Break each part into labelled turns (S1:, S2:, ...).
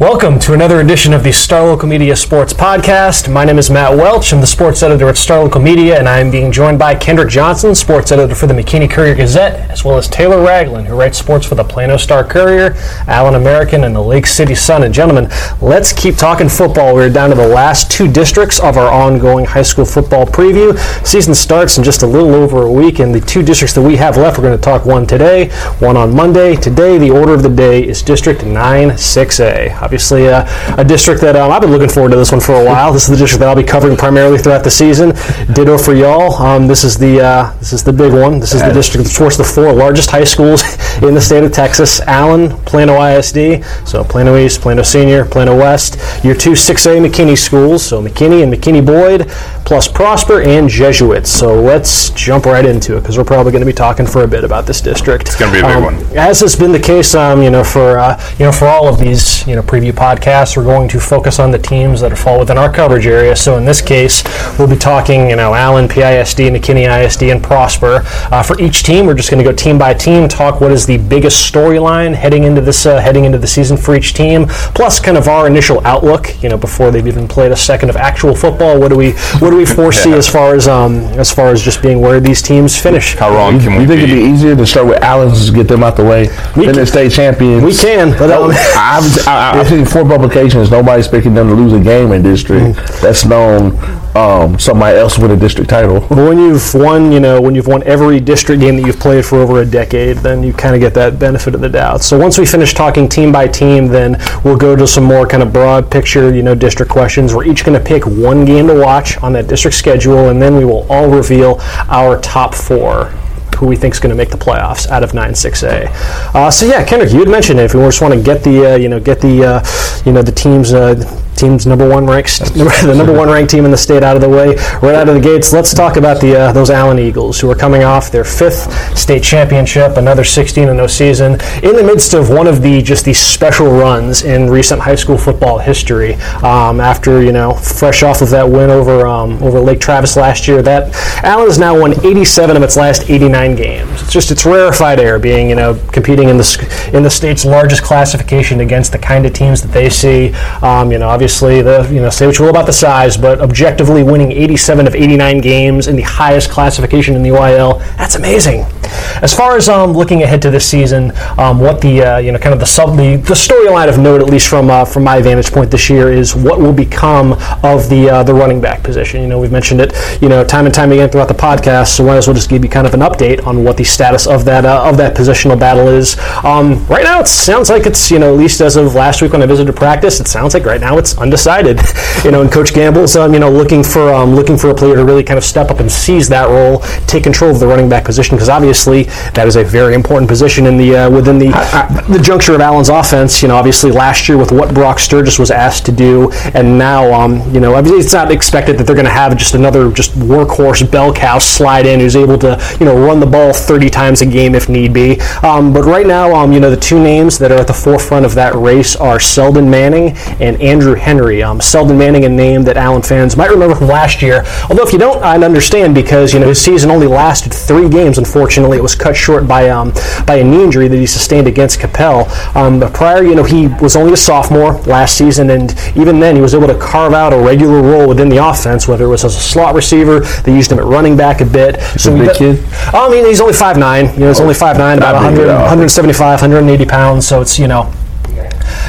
S1: Welcome to another edition of the Star Local Media Sports Podcast. My name is Matt Welch. I'm the sports editor at Star Local Media, and I'm being joined by Kendrick Johnson, sports editor for the McKinney Courier Gazette, as well as Taylor Ragland, who writes sports for the Plano Star Courier, Allen American, and the Lake Cities Sun. And gentlemen, let's keep talking football. We're down to the last two districts of our ongoing high school football preview. Season starts in just a little over a week, and the two districts that we have left, we're going to talk one today, one on Monday. Today, the order of the day is District 9 6A obviously uh, a district that um, I've been looking forward to this one for a while. This is the district that I'll be covering primarily throughout the season. Ditto for y'all. Um, this is the uh, this is the big one. This is the district that supports the four largest high schools in the state of Texas: Allen, Plano ISD, so Plano East, Plano Senior, Plano West. Your two 6A McKinney schools, so McKinney and McKinney Boyd, plus Prosper and Jesuits. So let's jump right into it because we're probably going to be talking for a bit about this district.
S2: It's going to be a big
S1: Um,
S2: one.
S1: as has been the case, um, you know, for uh, you know, for all of these, you know, preview podcasts, we're going to focus on the teams that fall within our coverage area. So in this case, we'll be talking, you know, Allen, PISD, McKinney ISD, and Prosper. Uh, for each team, we're just going to go team by team, talk what is the biggest storyline heading into this, uh, heading into the season for each team, plus kind of our initial outlook, you know, before they've even played a second of actual football. What do we, what do we foresee
S2: Yeah.
S1: as far as, um, as far as just being where these teams finish?
S2: How wrong can we
S3: you think
S2: be?
S3: it'd be easier to start with Allen's to get them out the way
S1: We
S3: than
S1: can-
S3: the state champions?
S1: We can, but um,
S3: I've, I, I've seen four publications. Nobody's picking them to lose a game in district. That's known. Um, somebody else win a district title.
S1: But when you've won, you know, when you've won every district game that you've played for over a decade, then you kind of get that benefit of the doubt. So once we finish talking team by team, then we'll go to some more kind of broad picture, you know, district questions. We're each going to pick one game to watch on that district schedule, and then we will all reveal our top four. Who we think is going to make the playoffs out of 9-6A? Uh, so yeah, Kendrick, you had mentioned it. If we just want to get the uh, you know get the uh, you know the teams uh, teams number one ranks the number one ranked team in the state out of the way right out of the gates. Let's talk about the uh, those Allen Eagles who are coming off their fifth state championship, another 16 and 0 season in the midst of one of the just these special runs in recent high school football history. Um, after you know fresh off of that win over um, over Lake Travis last year, that Allen has now won 87 of its last 89 games. It's just it's rarefied air being you know competing in the in the state's largest classification against the kind of teams that they see. Um, you know, obviously the you know say what you will about the size, but objectively winning 87 of 89 games in the highest classification in the UIL, that's amazing. As far as um, looking ahead to this season, um, what the uh, you know kind of the sub the, the storyline of note, at least from uh, from my vantage point this year, is what will become of the uh, the running back position. You know, we've mentioned it you know time and time again throughout the podcast, so might as well just give you kind of an update on what the status of that uh, of that positional battle is. Um, right now, it sounds like it's you know at least as of last week when I visited practice, it sounds like right now it's undecided. you know, and Coach Gambill's um, you know looking for um, looking for a player to really kind of step up and seize that role, take control of the running back position because obviously that is a very important position in the uh, within the the juncture of Allen's offense. You know, obviously last year with what Brock Sturgis was asked to do, and now um, you know obviously it's not expected that they're going to have just another just workhorse bell cow slide in who's able to you know run the ball 30 times a game if need be. Um, but right now, um, you know the two names that are at the forefront of that race are Selden Manning and Andrew Henry. Um, Selden Manning, a name that Allen fans might remember from last year. Although if you don't, I'd understand because you know his season only lasted three games. Unfortunately, it was cut short by um, by a knee injury that he sustained against Capel. Um, but prior, you know, he was only a sophomore last season, and even then, he was able to carve out a regular role within the offense. Whether it was as a slot receiver, they used him at running back a bit.
S3: a big kid?
S1: I mean, he's only 5'9". You know, he's only 5'9", about
S3: Not
S1: 100, 175, 180 pounds. So it's you know.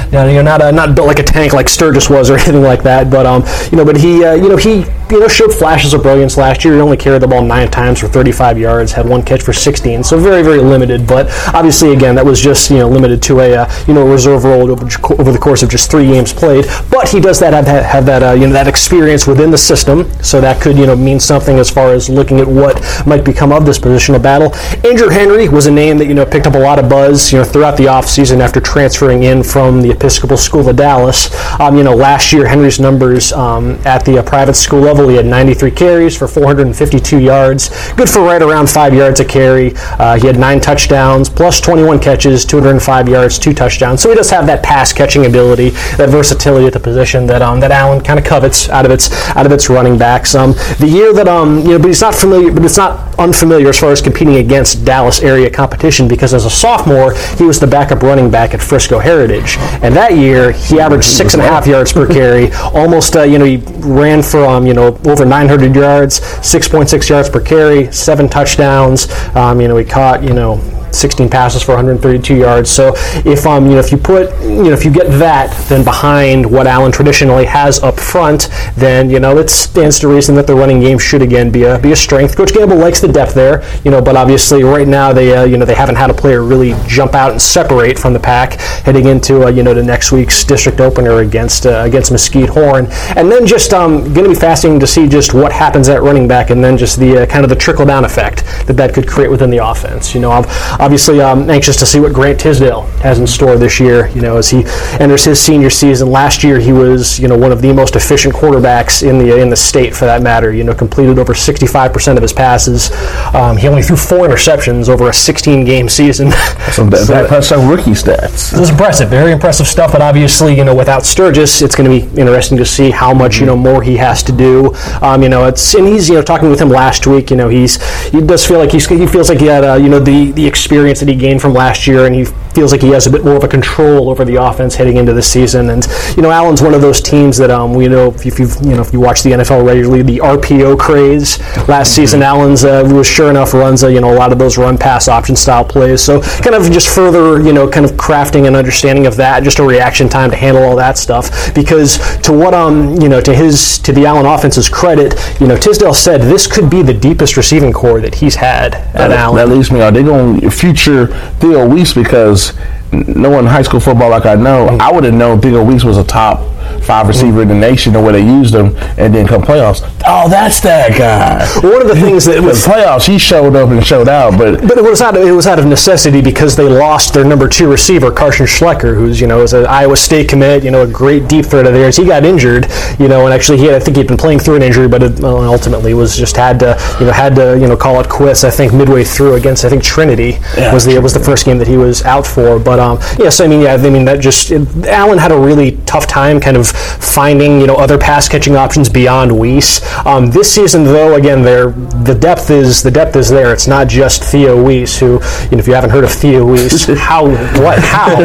S1: You know, not uh, not built like a tank like Sturgis was or anything like that, but um, you know, but he, uh, you know, he, you know, showed flashes of brilliance last year. He only carried the ball nine times for 35 yards, had one catch for 16, so very, very limited. But obviously, again, that was just you know limited to a uh, you know reserve role over, the course of just three games played. But he does that have, have that uh, you know that experience within the system, so that could you know mean something as far as looking at what might become of this positional battle. Andrew Henry was a name that you know picked up a lot of buzz you know throughout the offseason after transferring in from the Episcopal School of Dallas. Um, you know, last year Henry's numbers um, at the uh, private school level level. He had 93 carries for 452 yards, good for right around five yards a carry. Uh, he had nine touchdowns, plus 21 catches, 205 yards, two touchdowns. So he does have that pass catching ability, that versatility at the position that um, that Allen kind of covets out of its out of its running backs. Um, the year that um, you know, but he's not familiar, but it's not unfamiliar as far as competing against Dallas area competition because as a sophomore he was the backup running back at Frisco Heritage, and that year he averaged six and a half yards per carry, almost uh, you know he ran for um, you know over 900 yards, 6.6 yards per carry, seven touchdowns. Um, you know he caught you know 16 passes for 132 yards. So if um you know if you put you know if you get that then behind what Allen traditionally has up front, then you know it stands to reason that the running game should again be a be a strength. Coach Gambill likes the depth there, you know, but obviously right now they uh, you know they haven't had a player really jump out and separate from the pack heading into uh, you know the next week's district opener against uh, against Mesquite Horn, and then just um going to be fascinating to see just what happens at running back, and then just the uh, kind of the trickle down effect that that could create within the offense. You know, I've obviously um, anxious to see what Grant Tisdale has in store this year. You know, as he enters his senior season. Last year, he was you know one of the most efficient quarterbacks in the in the state for that matter. You know, completed over 65% of his passes. Um, he only threw four interceptions over a 16 game season.
S3: Some, so that, that's some rookie stats.
S1: This is impressive, very impressive stuff. But obviously, you know, without Sturgis, it's going to be interesting to see how much you know more he has to do. Um, you know, it's and he's you know talking with him last week. You know, he's he does feel like he's he feels like he had uh, you know the the experience that he gained from last year, and he feels like he has a bit more of a control over the offense heading into the season. And you know, Allen's one of those teams that um, we know if you've you know if you watch the NFL regularly, the RPO craze last season, Allen's uh, was sure enough runs a, you know a lot of those run pass option style plays. So kind of just further you know kind of crafting an understanding of that, just a reaction time to handle all that stuff. Because to what um you know to his to the Allen offense's credit, you know Tisdale said this could be the deepest receiving core that he's had at
S3: that,
S1: Allen.
S3: That leaves me. Are they going future Theo Wease because knowing high school football like I know, I would have known Theo Wease was a top five receiver in the nation or where they used him and then come playoffs. Oh, that's that guy.
S1: One of the things that
S3: The
S1: was
S3: playoffs, he showed up and showed out, but
S1: But it was out of it was out of necessity because they lost their number two receiver, Carson Schlecker, who's you know is an Iowa State commit, you know a great deep threat of theirs. He got injured, you know, and actually he had, I think he'd been playing through an injury, but it, well, ultimately was just had to you know had to you know call it quits. I think midway through against I think Trinity
S3: Yeah,
S1: was the was the first game that he was out for. But um, yes, I mean yeah, I mean that just it, Allen had a really tough time kind of finding you know other pass catching options beyond Wease. Um, this season though, again, there the depth is the depth is there. It's not just Theo Wease, who you know if you haven't heard of Theo Wease, how what how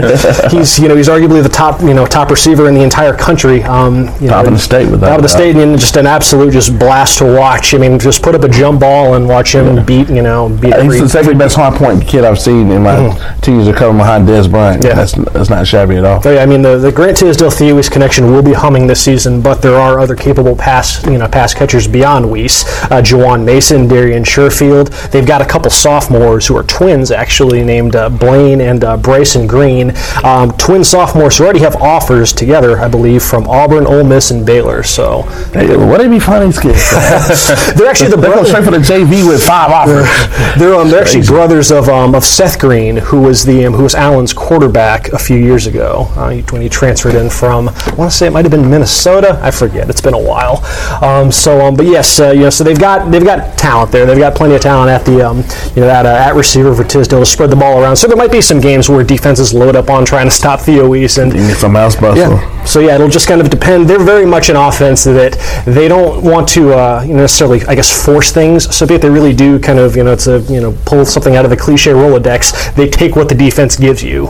S1: he's you know he's arguably the top you know top receiver in the entire country. Um, you
S3: Top
S1: know,
S3: of the state without
S1: top of the state and just an absolute just blast to watch. I mean, just put up a jump ball and watch him beat you know beat every
S3: he's the second best high point kid I've seen in my two years of covering behind Dez Bryant.
S1: Yeah.
S3: That's, that's not shabby at all.
S1: So, yeah, I mean, the, the Grant Tisdale Theo Wease connection will be humming this season, but there are other capable pass you know pass catchers beyond Wease. Uh, Jawan Mason, Darian Sherfield. They've got a couple sophomores who are twins, actually named uh, Blaine and uh, Bryson Green. Um, twin sophomores who already have offers together, I believe, from Auburn, Ole Miss, and Baylor. So
S3: Hey, where they be finding kids?
S1: they're actually the brothers.
S3: straight for the JV with five offers.
S1: They're, um, they're actually brothers of, um, of Seth Green, who was the um, who was Allen's quarterback a few years ago uh, when he transferred in from I to say it might have been Minnesota. I forget. It's been a while. Um, so, um, but yes, uh, you know, so they've got they've got talent there. They've got plenty of talent at the um, you know at, uh, at receiver for Tisdale to spread the ball around. So there might be some games where defenses load up on trying to stop Theo Wease and
S3: get some mouse bustle.
S1: yeah. So yeah, it'll just kind of depend. They're very much an offense that they don't want to uh, you know, necessarily, I guess, force things. So if they really do kind of, you know, it's a you know, pull something out of the cliche Rolodex. They take what the defense gives you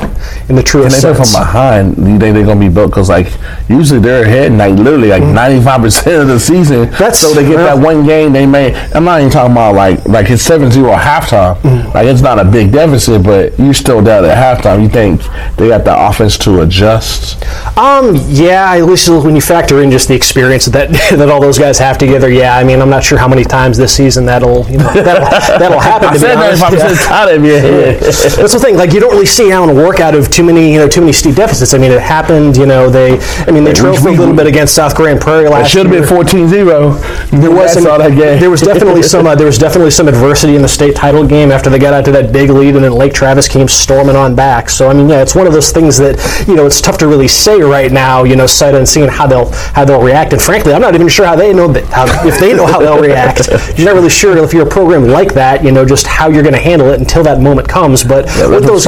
S1: in the
S3: And
S1: truest
S3: they play
S1: sense.
S3: from behind. You think they're gonna be built? Because like usually they're ahead, like literally like ninety five percent of the season.
S1: That's-
S3: so they get that one game. They may. I'm not even talking about like like it's 7-0 at halftime.
S1: Mm.
S3: Like it's not a big deficit, but you're still down at halftime. You think they got the offense to adjust?
S1: Um, yeah, at least when you factor in just the experience that that all those guys have together. Yeah, I mean, I'm not sure how many times this season that'll you know that'll, that'll happen.
S3: I
S1: to
S3: said ninety five
S1: Yeah.
S3: percent out of your head.
S1: That's the thing. Like you don't really see Allen work out of too many, you know, too many steep deficits. I mean, it happened. You know, they. I mean, they trailed for a little bit against South Grand Prairie
S3: It should have been 14-0.
S1: There was
S3: That's
S1: some,
S3: that game.
S1: there was definitely some uh, there was definitely some adversity in the state title game after they got out to that big lead, and then Lake Travis came storming on back. So I mean, yeah, it's one of those things that you know it's tough to really say right now. You know, sight unseen how they'll how they'll react. And frankly, I'm not even sure how they know that how, if they know how they'll react. You're not really sure if you're a program like that. You know, just how you're going to handle it until that moment comes. But
S3: Yeah,
S1: with those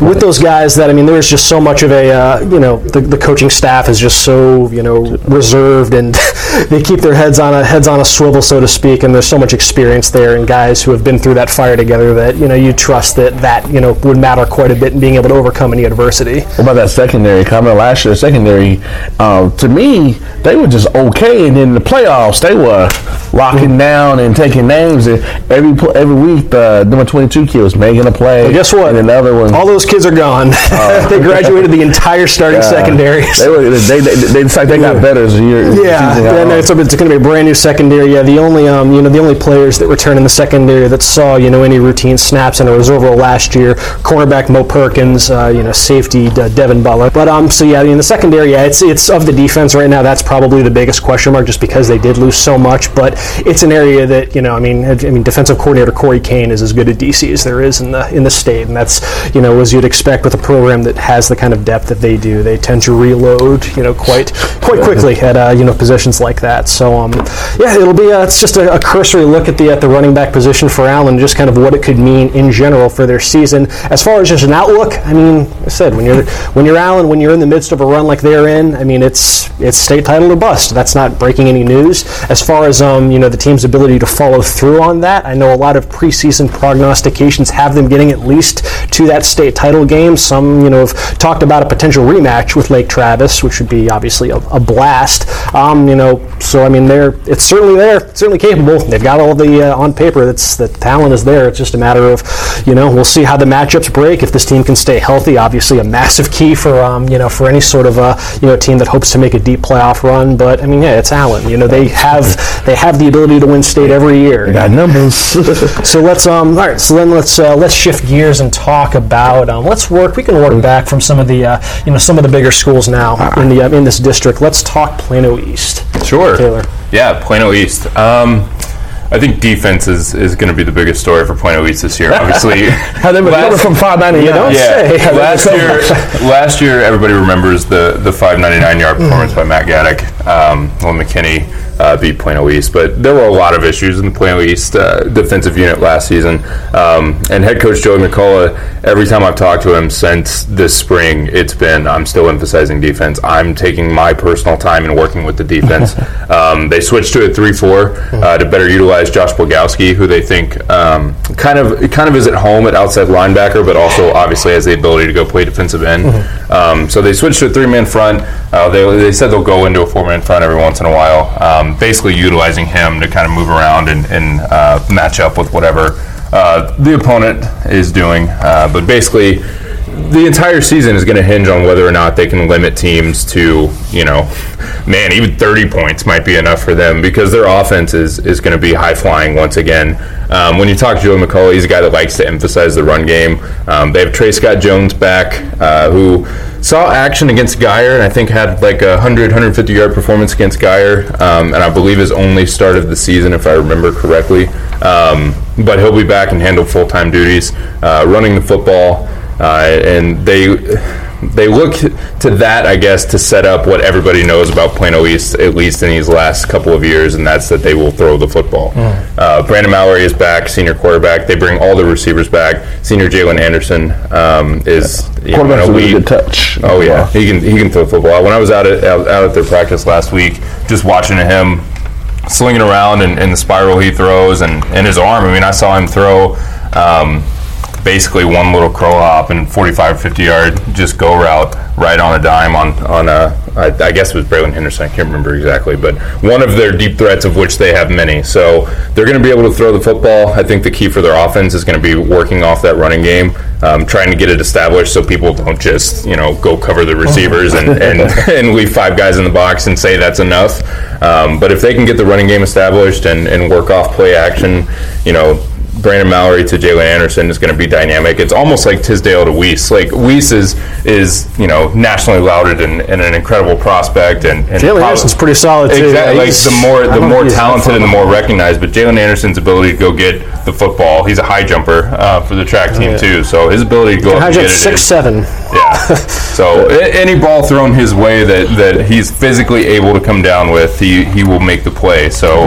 S1: with those guys that I mean, there's just so much of a uh, you know the, the coaching staff is just so you know reserved and they keep their heads on a heads on a swivel, so to speak. And there's so much experience there and guys who have been through that fire together that you know you trust that that you know would matter quite a bit in being able to overcome any adversity.
S3: What about that secondary? comment last year, secondary, um, to me, they were just okay. And in the playoffs, they were locking down and taking names. And every every week, the number 22 kid was making a play.
S1: Well, guess what?
S3: And another one.
S1: All those kids are gone. they graduated the entire starting
S3: uh,
S1: secondaries.
S3: They, were, they, they, they, it's like they got better as the year.
S1: Yeah, yeah no, it's going to be a brand new secondary. Yeah, the only um, you know the only players that return in the secondary that saw you know any routine snaps in a reserve role last year, cornerback Mo Perkins, uh, you know safety uh, Devin Butler. But um, so yeah, in the secondary, yeah, it's it's of the defense right now. That's probably the biggest question mark, just because they did lose so much. But it's an area that you know, I mean, I mean, defensive coordinator Corey Kane is as good a DC as there is in the in the state, and that's you know as you'd expect with a program that has the kind of depth that they do. They tend to reload, you know, quite quite quickly at uh, you know positions like that. So um, yeah, it'll be uh, it's just a, a cursory look at the at the running back position for Allen, just kind of what it could mean in general for their season. As far as just an outlook, I mean, I said when you're when you're Allen, when you're in the midst of a run like they're in, I mean, it's it's state title or bust. That's not breaking any news. As far as um, you know, the team's ability to follow through on that, I know a lot of preseason prognostications have them getting at least to that state title game. Some you know have talked about a potential rematch with Lake Travis, which would be obviously a, a blast. Um, you know, so I mean, they're it's certainly there, certainly capable. They've got all the uh, on paper. That's the talent is there. It's just a matter of you know we'll see how the matchups break. If this team can stay healthy, obviously a massive key for um, you know for any sort of a you know team that hopes to make a deep playoff run. But I mean, yeah, it's Allen. You know, they have they have the ability to win state every year.
S3: got numbers.
S1: So let's um all right. So then let's uh, let's shift gears and talk about um, let's work. We can work back from some of the uh, you know some of the bigger schools now in the uh, in this district. Let's talk Plano East.
S2: Sure.
S1: Taylor.
S2: Yeah, Plano East. Um, I think defense is, is going to be the biggest story for Plano East this year. Obviously,
S3: How they from 599.
S1: You don't
S2: yeah.
S1: say.
S2: Last year, last year everybody remembers the the 599 yard performance by Matt Gaddick um, McKinney uh, beat Plano East. But there were a lot of issues in the Plano East uh, defensive unit last season. Um, and head coach Joey McCullough, every time I've talked to him since this spring, it's been I'm still emphasizing defense. I'm taking my personal time and working with the defense. um, they switched to a 3-4 uh, to better utilize Josh Bogowski, who they think um, kind of kind of is at home at outside linebacker, but also obviously has the ability to go play defensive end. Um, so they switched to a three-man front. Uh, they, they said they'll go into a four-man front every once in a while, basically utilizing him to kind of move around and, and uh, match up with whatever uh, the opponent is doing. Uh, but basically, the entire season is going to hinge on whether or not they can limit teams to, you know, man, even 30 points might be enough for them because their offense is, is going to be high flying once again. Um, when you talk to Joe McCullough, he's a guy that likes to emphasize the run game. Um, they have Trey Scott Jones back, uh, who saw action against Guyer and I think had like a 100, 150 yard performance against Guyer, um, and I believe his only start of the season, if I remember correctly. Um, but he'll be back and handle full time duties, uh, running the football and they they look to that, I guess, to set up what everybody knows about Plano East, at least in these last couple of years, and that's that they will throw the football. Uh, Brandon Mallory is back, senior quarterback. They bring all the receivers back. Senior Jalen Anderson um, is you know,
S3: Quarterback's
S2: an
S3: a really good touch.
S2: Oh yeah, he can he can throw the football. When I was out at out, out at their practice last week, just watching him slinging around and, and the spiral he throws and, and his arm. I mean, I saw him throw um, basically one little crow hop and 45, 50 yard just go route right on a dime on on a. I, I guess it was Braylon Henderson. I can't remember exactly, but one of their deep threats of which they have many. So they're going to be able to throw the football. I think the key for their offense is going to be working off that running game, um, trying to get it established so people don't just you know go cover the receivers and, and, and leave five guys in the box and say that's enough. Um, but if they can get the running game established and, and work off play action, you know, Brandon Mallory to Jalen Anderson is going to be dynamic. It's almost like Tisdale to Wease. Like Wease is is you know nationally lauded and, and an incredible prospect, and, and
S1: Jalen Anderson's pretty solid too.
S2: Exactly. Like the more the more
S1: think he's that
S2: talented and the more recognized. But Jalen Anderson's ability to go get the football, he's a high jumper uh, for the track team
S1: Oh, yeah.
S2: too. So his ability to go up and
S1: Hijack
S2: get it
S1: six
S2: is-
S1: seven.
S2: Yeah. So any ball thrown his way that, that he's physically able to come down with, he, he will make the play. So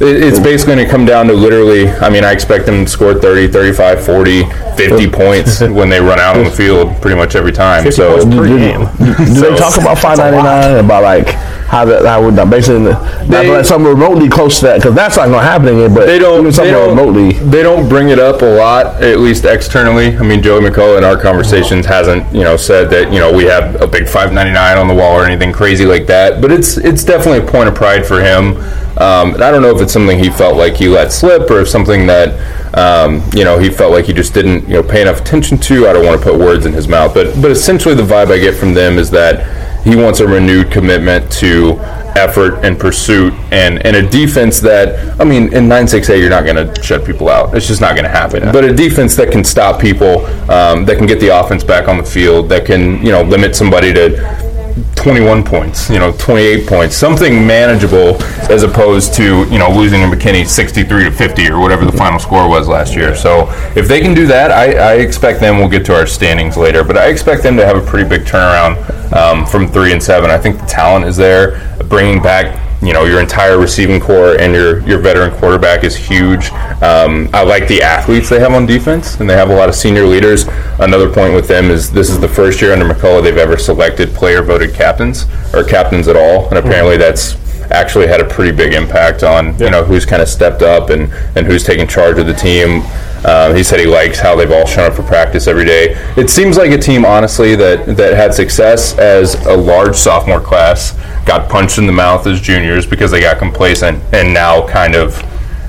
S2: it, it's basically going to come down to literally, I mean, I expect them to score 30, 35, 40, 50 points when they run out on the field pretty much every time. So
S1: points per
S3: do,
S1: game.
S3: do they talk about 599 about like how that how would that basically
S2: They-
S3: not like something remotely close to that because that's not going to happen again. But
S2: they don't they
S3: something
S2: don't,
S3: remotely.
S2: they don't bring it up a lot at least externally i mean joey mccullough in our conversations hasn't you know said that you know we have a big 599 on the wall or anything crazy like that but it's it's definitely a point of pride for him um, and i don't know if it's something he felt like he let slip or if something that um, you know he felt like he just didn't you know pay enough attention to i don't want to put words in his mouth but but essentially the vibe i get from them is that he wants a renewed commitment to effort and pursuit and, and a defense that I mean in 9-6A you're not going to shut people out. It's just not going to happen. But a defense that can stop people um, that can get the offense back on the field that can you know limit somebody to 21 points, you know, 28 points, something manageable as opposed to, you know, losing to McKinney 63 to 50 or whatever the final score was last year. So if they can do that, I, I expect them, we'll get to our standings later, but I expect them to have a pretty big turnaround um, from three and seven. I think the talent is there. Bringing back you know your entire receiving core and your your veteran quarterback is huge. Um, I like the athletes they have on defense, and they have a lot of senior leaders. Another point with them is this is the first year under McCullough they've ever selected player voted captains or captains at all, and apparently that's actually had a pretty big impact on you know who's kind of stepped up and and who's taking charge of the team. Um, he said he likes how they've all shown up for practice every day. It seems like a team, honestly, that that had success as a large sophomore class got punched in the mouth as juniors because they got complacent, and now kind of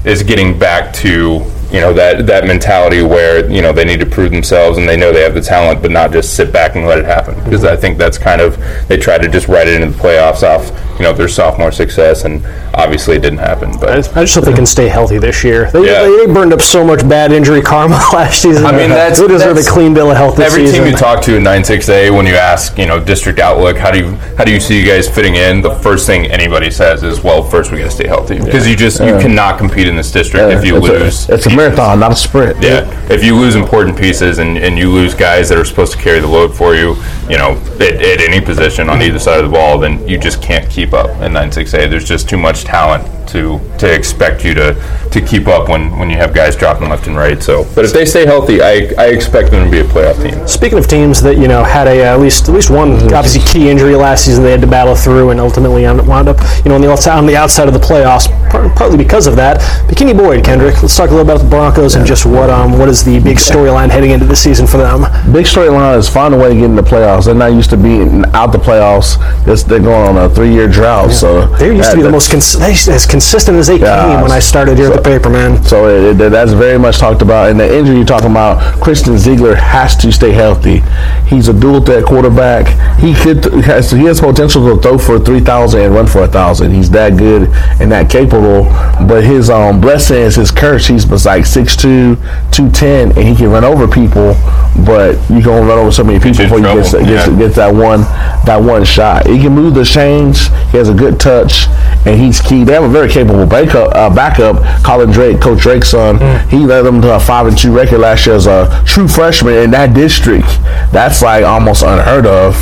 S2: is getting back to you know that that mentality where you know they need to prove themselves and they know they have the talent, but not just sit back and let it happen. Because I think that's kind of they try to just write it into the playoffs off you know their sophomore success, and obviously it didn't happen.
S1: I
S2: But
S1: just, I just hope they can stay healthy this year. They,
S2: Yeah.
S1: they, they burned up so much bad injury karma last season.
S2: I mean, that's-
S1: they deserve
S2: that's-
S1: a clean bill of health this
S2: Every
S1: season.
S2: team you talk to in nine six A, when you ask, you know, District Outlook, how do you how do you see you guys fitting in? The first thing anybody says is, "Well, first we got to stay healthy because you just you cannot compete in this district if you
S3: it's
S2: lose."
S3: A, it's a marathon, not a sprint.
S2: Yeah, if you lose important pieces and, and you lose guys that are supposed to carry the load for you, you know, at, at any position on either side of the ball, then you just can't keep up in 9-6A. There's just too much talent to to expect you to, to keep up when, when you have guys dropping left and right. So, but if they stay healthy, I, I expect them to be a playoff team.
S1: Speaking of teams that you know had a uh, at least at least one obviously key injury last season they had to battle through and ultimately wound wound up you know on the outside on the outside of the playoffs par- partly because of that. McKinney Boyd, Kendrick. Let's talk a little about the Broncos and just what um what is the big storyline heading into the season for them.
S3: Big storyline is find a way to get in the playoffs. They're not used to being out the playoffs. It's, they're going on a three-year drought. So
S1: They used to be the most cons- they used to- as consistent as they
S3: Yeah,
S1: came when I started here at the paper, man.
S3: So it, it- that's very much talked about. And the injury you're talking about, Christian Ziegler has to stay healthy. He's a dual threat quarterback. He could has he has potential to throw for three thousand and run for a thousand. He's that good and that capable. But his um blessing is his curse. He's was like 6'2", 210, and he can run over people. But you can only run over so many people
S2: in
S3: before you get
S2: trouble,
S3: gets,
S2: yeah.
S3: gets that one that one shot. He can move the chains. He has a good touch, and he's key. They have a very capable backup. Uh, backup, Colin Drake, Coach Drake's son.
S2: Mm.
S3: He led them to a five and two record last year as a true freshman in that district. That's like almost unheard of.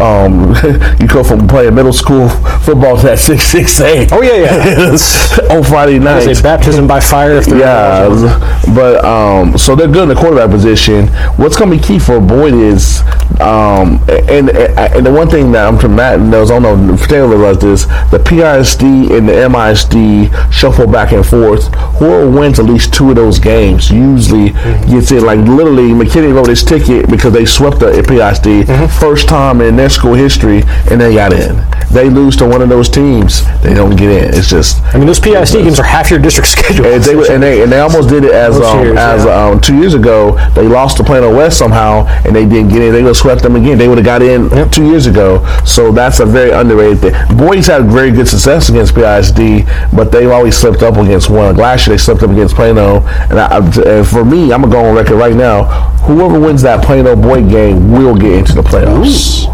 S3: Um, you go from playing middle school football to that six six eight.
S1: Oh yeah, yeah.
S3: on Friday night.
S1: A baptism by fire.
S3: Yeah, but um, so they're good in the quarterback position. What's going to be key for Boyd is, um, and, and the one thing that I'm to Matt knows, I don't know, Taylor does this. The PISD and the MISD shuffle back and forth. Whoever wins at least two of those games usually gets in. Like literally, McKinney wrote his ticket because they swept the PISD first time in their school history, and they got in. They lose to one of those teams, they don't get in. It's just
S1: I mean, those PISD games are half your district schedule.
S3: and they, and they and they almost did it as um,
S1: years,
S3: as
S1: yeah.
S3: um, two years ago. They lost to Plano West somehow, and they didn't get in. They would have swept them again. They would have got in two years ago. So that's a very underrated thing. Boys had very good success against PISD, but they've always slipped up against one. Last year they slipped up against Plano, and, I, and for me, I'm gonna go on record right now. Whoever wins that Plano Boyd game will get into the playoffs.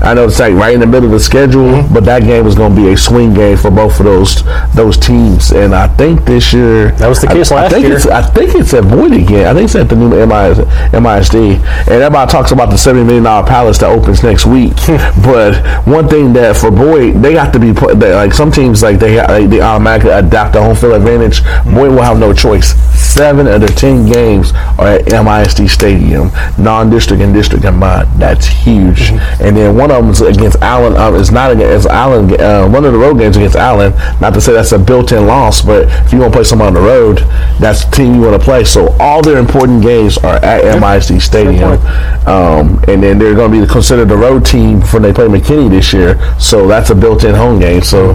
S3: I know it's like right in the middle of the schedule,
S1: Mm-hmm.
S3: but that game was going to be a swing game for both of those those teams. And I think this year
S1: That was the case
S3: I, I think
S1: year.
S3: It's, I think it's at Boyd again. I think it's at the new MIS, MISD. And everybody talks about the seventy million dollar palace that opens next week. Hmm. but one thing that for Boyd, they got to be put. They, like some teams, like they they automatically adapt the home field advantage. Hmm. Boyd will have no choice. Seven of the ten games are at MISD Stadium, non-district and district combined. That's huge. Mm-hmm. And then one of them is against Allen. Um, it's not against Allen. Uh, one of the road games against Allen. Not to say that's a built-in loss, but if you want to play someone on the road, that's the team you want to play. So all their important games are at MISD Stadium. Um, and then they're going to be considered the road team for when they play McKinney this year. So that's a built-in home game. So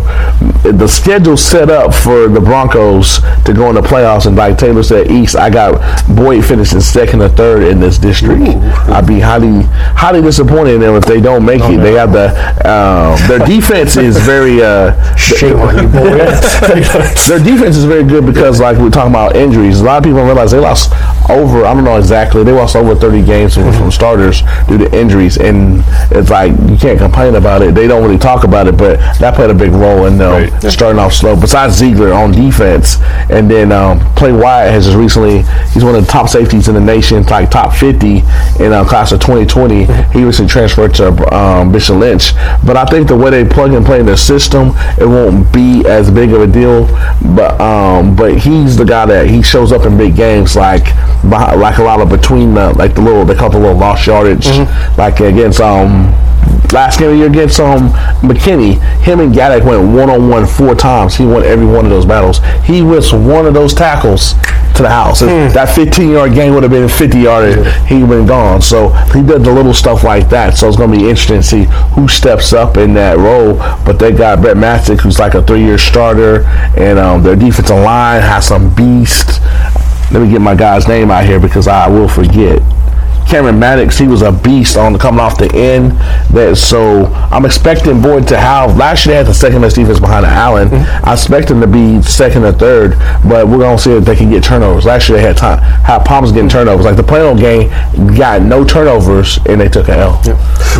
S3: the schedule set up for the Broncos to go in the playoffs. And like Taylor said, East, I got Boyd finishing second or third in this district. I'd be highly, highly disappointed in them if they don't make it. They have the uh, their defense is very uh,
S1: Shame on you, boy.
S3: their defense is very good because, like we're talking about injuries, a lot of people don't realize they lost over. I don't know exactly. They lost over 30 games from, from starters due to injuries, and it's like you can't complain about it. They don't really talk about it, but that played a big role in them
S2: Right.
S3: starting off slow. Besides Ziegler on defense, and then um, Play Wyatt has just recently. He's one of the top safeties in the nation, like top 50 in uh, class of 2020. He recently transferred to um, Bishop Lynch, but I think the way they plug and play in their system, it won't be as big of a deal. But um, but he's the guy that he shows up in big games, like like a lot of between the like the little they call the little lost yardage, like against um last game of the year against um McKinney. Him and Gaddick went one on one four times. He won every one of those battles. He whips one of those tackles to the house. If That 15 yard game would have been 50 yard. He been gone. So he did the little stuff like that. So it's going to be interesting to see who steps up in that role. But they got Brett Mastick, who's like a three year starter, and um, their defensive line has some beast. Let me get my guy's name out here because I will forget. Cameron Maddox, he was a beast on coming off the end. That so I'm expecting Boyd to have. Last year they had the second best defense behind Allen. I expect them to be second or third, but we're gonna see if they can get turnovers. Last year they had time, had problems getting turnovers. Like the Plano game, got no turnovers and they took an L.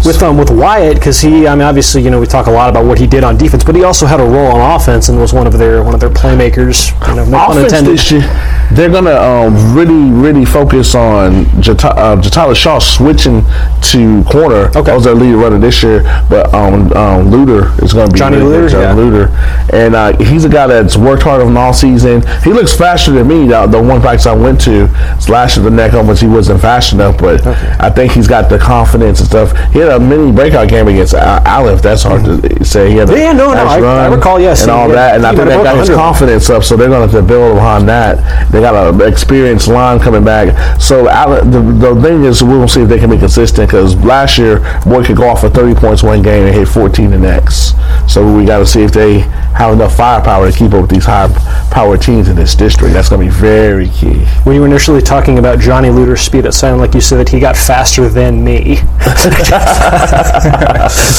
S1: with um with Wyatt because he I mean obviously you know we talk a lot about what he did on defense but he also had a role on offense and was one of their one of their playmakers you know no
S3: offense this year, they're gonna um, really, really focus on Jata- uh, Jatala Shaw switching to corner.
S1: Okay.
S3: That was their lead runner this year, but um, um, Luder is gonna be
S1: Johnny Luder,
S3: Johnny
S1: yeah.
S3: Luder, and uh, he's a guy that's worked hard on all season. He looks faster than me. The, the one practice I went to, last year the neck on which he wasn't fast enough, but I think he's got the confidence and stuff. He had a mini breakout game against Al- Aleph. That's hard to say. He had a
S1: Yeah, no, no, I- I recall, yes,
S3: and all that, and I think that got his confidence up. So they're going to have to build behind that. They got an experienced line coming back. So Allen, the, the thing is, we'll see if they can be consistent because last year Boy could go off for 30 points one game and hit 14 the next. So we got to see if they have enough firepower to keep up with these high power teams in this district. That's going to be very key.
S1: when you were initially talking about Johnny Luder's speed it sounded like you said that he got faster than me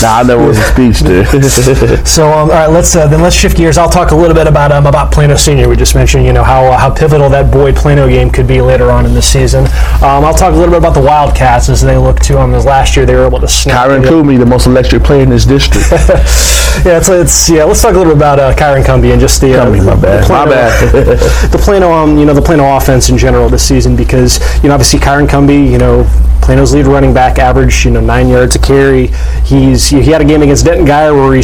S3: Now I know it was a speech there.
S1: So, um, all right, let's uh, then let's shift gears. I'll talk a little bit about um, about Plano Senior. We just mentioned, you know, how uh, how pivotal that Boyd Plano game could be later on in the season. Um, I'll talk a little bit about the Wildcats as they look to um, as last year they were able to snap.
S3: Kyron
S1: the-
S3: Kumi, the most electric player in this district.
S1: Yeah, it's, it's yeah. Let's talk a little bit about uh, Kyron Cumby and just the uh,
S3: Cumby, my bad.
S1: the
S3: My
S1: Plano-
S3: bad.
S1: the Plano, um, you know, the Plano offense in general this season because you know obviously Kyron Cumby, you know, Plano's lead running back averaged you know nine yards a carry. He's he had a game against Denton Guyer where he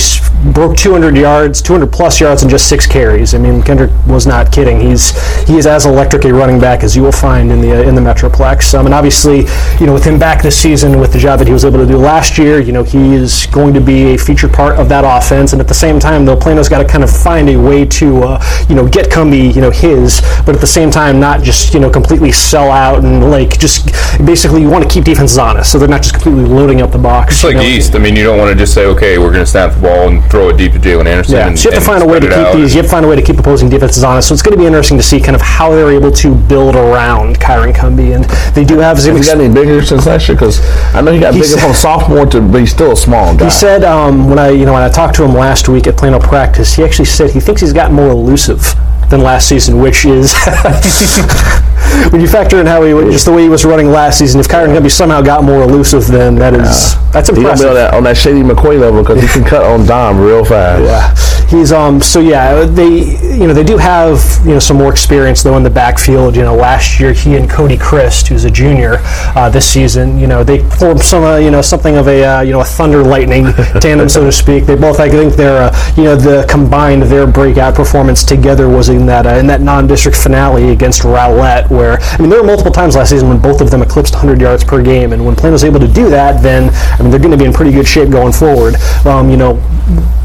S1: broke 200 yards, 200 plus yards in just six carries. I mean, Kendrick was not kidding. He's he is as electric a running back as you will find in the uh, in the Metroplex. Um, and obviously, you know, with him back this season with the job that he was able to do last year, you know, he is going to be a feature part of that offense. And at the same time, though, Plano's got to kind of find a way to uh, you know get Cumby you know his, but at the same time not just you know completely sell out and like just basically you want to keep defenses honest, so they're not just completely loading up the box.
S2: It's like
S1: know?
S2: East. I mean, you don't want to just say, okay, we're going to snap the ball and throw it deep to Jalen Anderson.
S1: Yeah,
S2: and,
S1: so you have to find a way to keep these. You have to find a way to keep opposing defenses honest. So it's going to be interesting to see kind of how they're able to build around Kyron Cumby, and they do have some.
S3: Has he got any bigger since last year? Because I know he got bigger
S1: said-
S3: from sophomore to, but he's still a small guy.
S1: He said um, when I, you know, when I talked to him last week at Plano practice, he actually said he thinks he's gotten more elusive than last season, which is when you factor in how he just the way he was running last season. If Kyron Cumby somehow got more elusive, then that is that's
S3: gonna be
S1: impressive.
S3: on that, on that Shady McCoy level because he can cut on dime real fast.
S1: Yeah, he's um. So yeah, they you know they do have you know some more experience though in the backfield. You know, last year he and Cody Christ, who's a junior, uh, this season, you know they formed some uh, you know something of a uh, you know a thunder lightning tandem, so to speak. They both I think their uh, you know the combined their breakout performance together was in that uh, in that non-district finale against Rowlett, where I mean there were multiple times last season when both of them eclipsed 100 yards per game, and when Plano's able to do that, then I mean they're going to be in pretty good shape going forward. Um, you know,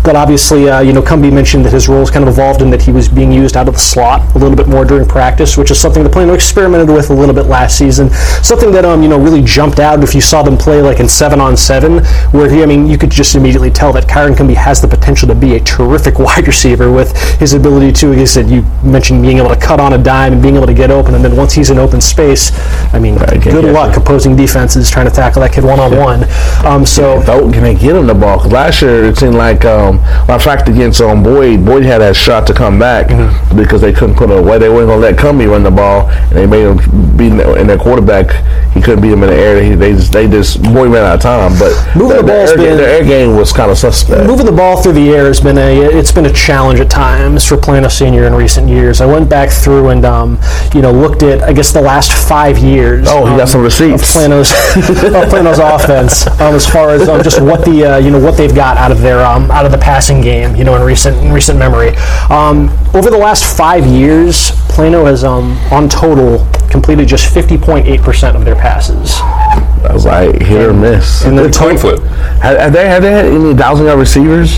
S1: but obviously, uh, you know, Cumby mentioned that his roles kind of evolved and that he was being used out of the slot a little bit more during practice, which is something the Plano experimented with a little bit last season. Something that um, you know really jumped out if you saw them play like in seven on seven, where he, I mean, you could just immediately tell that Kyron Cumby has the potential to be a terrific wide receiver with his ability to, like I said, you mentioned being able to cut on a dime and being able to get open, and then once he's in open space, I mean,
S3: Right,
S1: good luck opposing defenses trying to tackle that kid one on one. Um, so.
S3: Don't can they get him the ball? 'Cause last year it seemed like um, when I fact against um, Boyd. Boyd had that shot to come back
S1: Mm-hmm.
S3: because they couldn't put it away. They weren't gonna let Cumby run the ball, and they made him beat in the- in their quarterback. He couldn't beat him in the air. He, they just they just Boyd ran out of time. But
S1: Moving the ball's
S3: air,
S1: been-
S3: their air game was kind of suspect.
S1: Moving the ball through the air has been a it's been a challenge at times for Plano Senior in recent years. I went back through and um, you know looked at I guess the last five years.
S3: Oh, he got
S1: um,
S3: some
S1: of
S3: receipts.
S1: Plano's of Plano's offense um, as far as um, just what the uh, you know what they've got out of their um, out of the passing game you know in recent in recent memory. Um, over the last five years, Plano has um, on total completed just 50.8 percent of their passes.
S3: I was like hit or miss.
S1: And the
S2: Coin flip.
S3: Have, have they have they had any thousand yard receivers?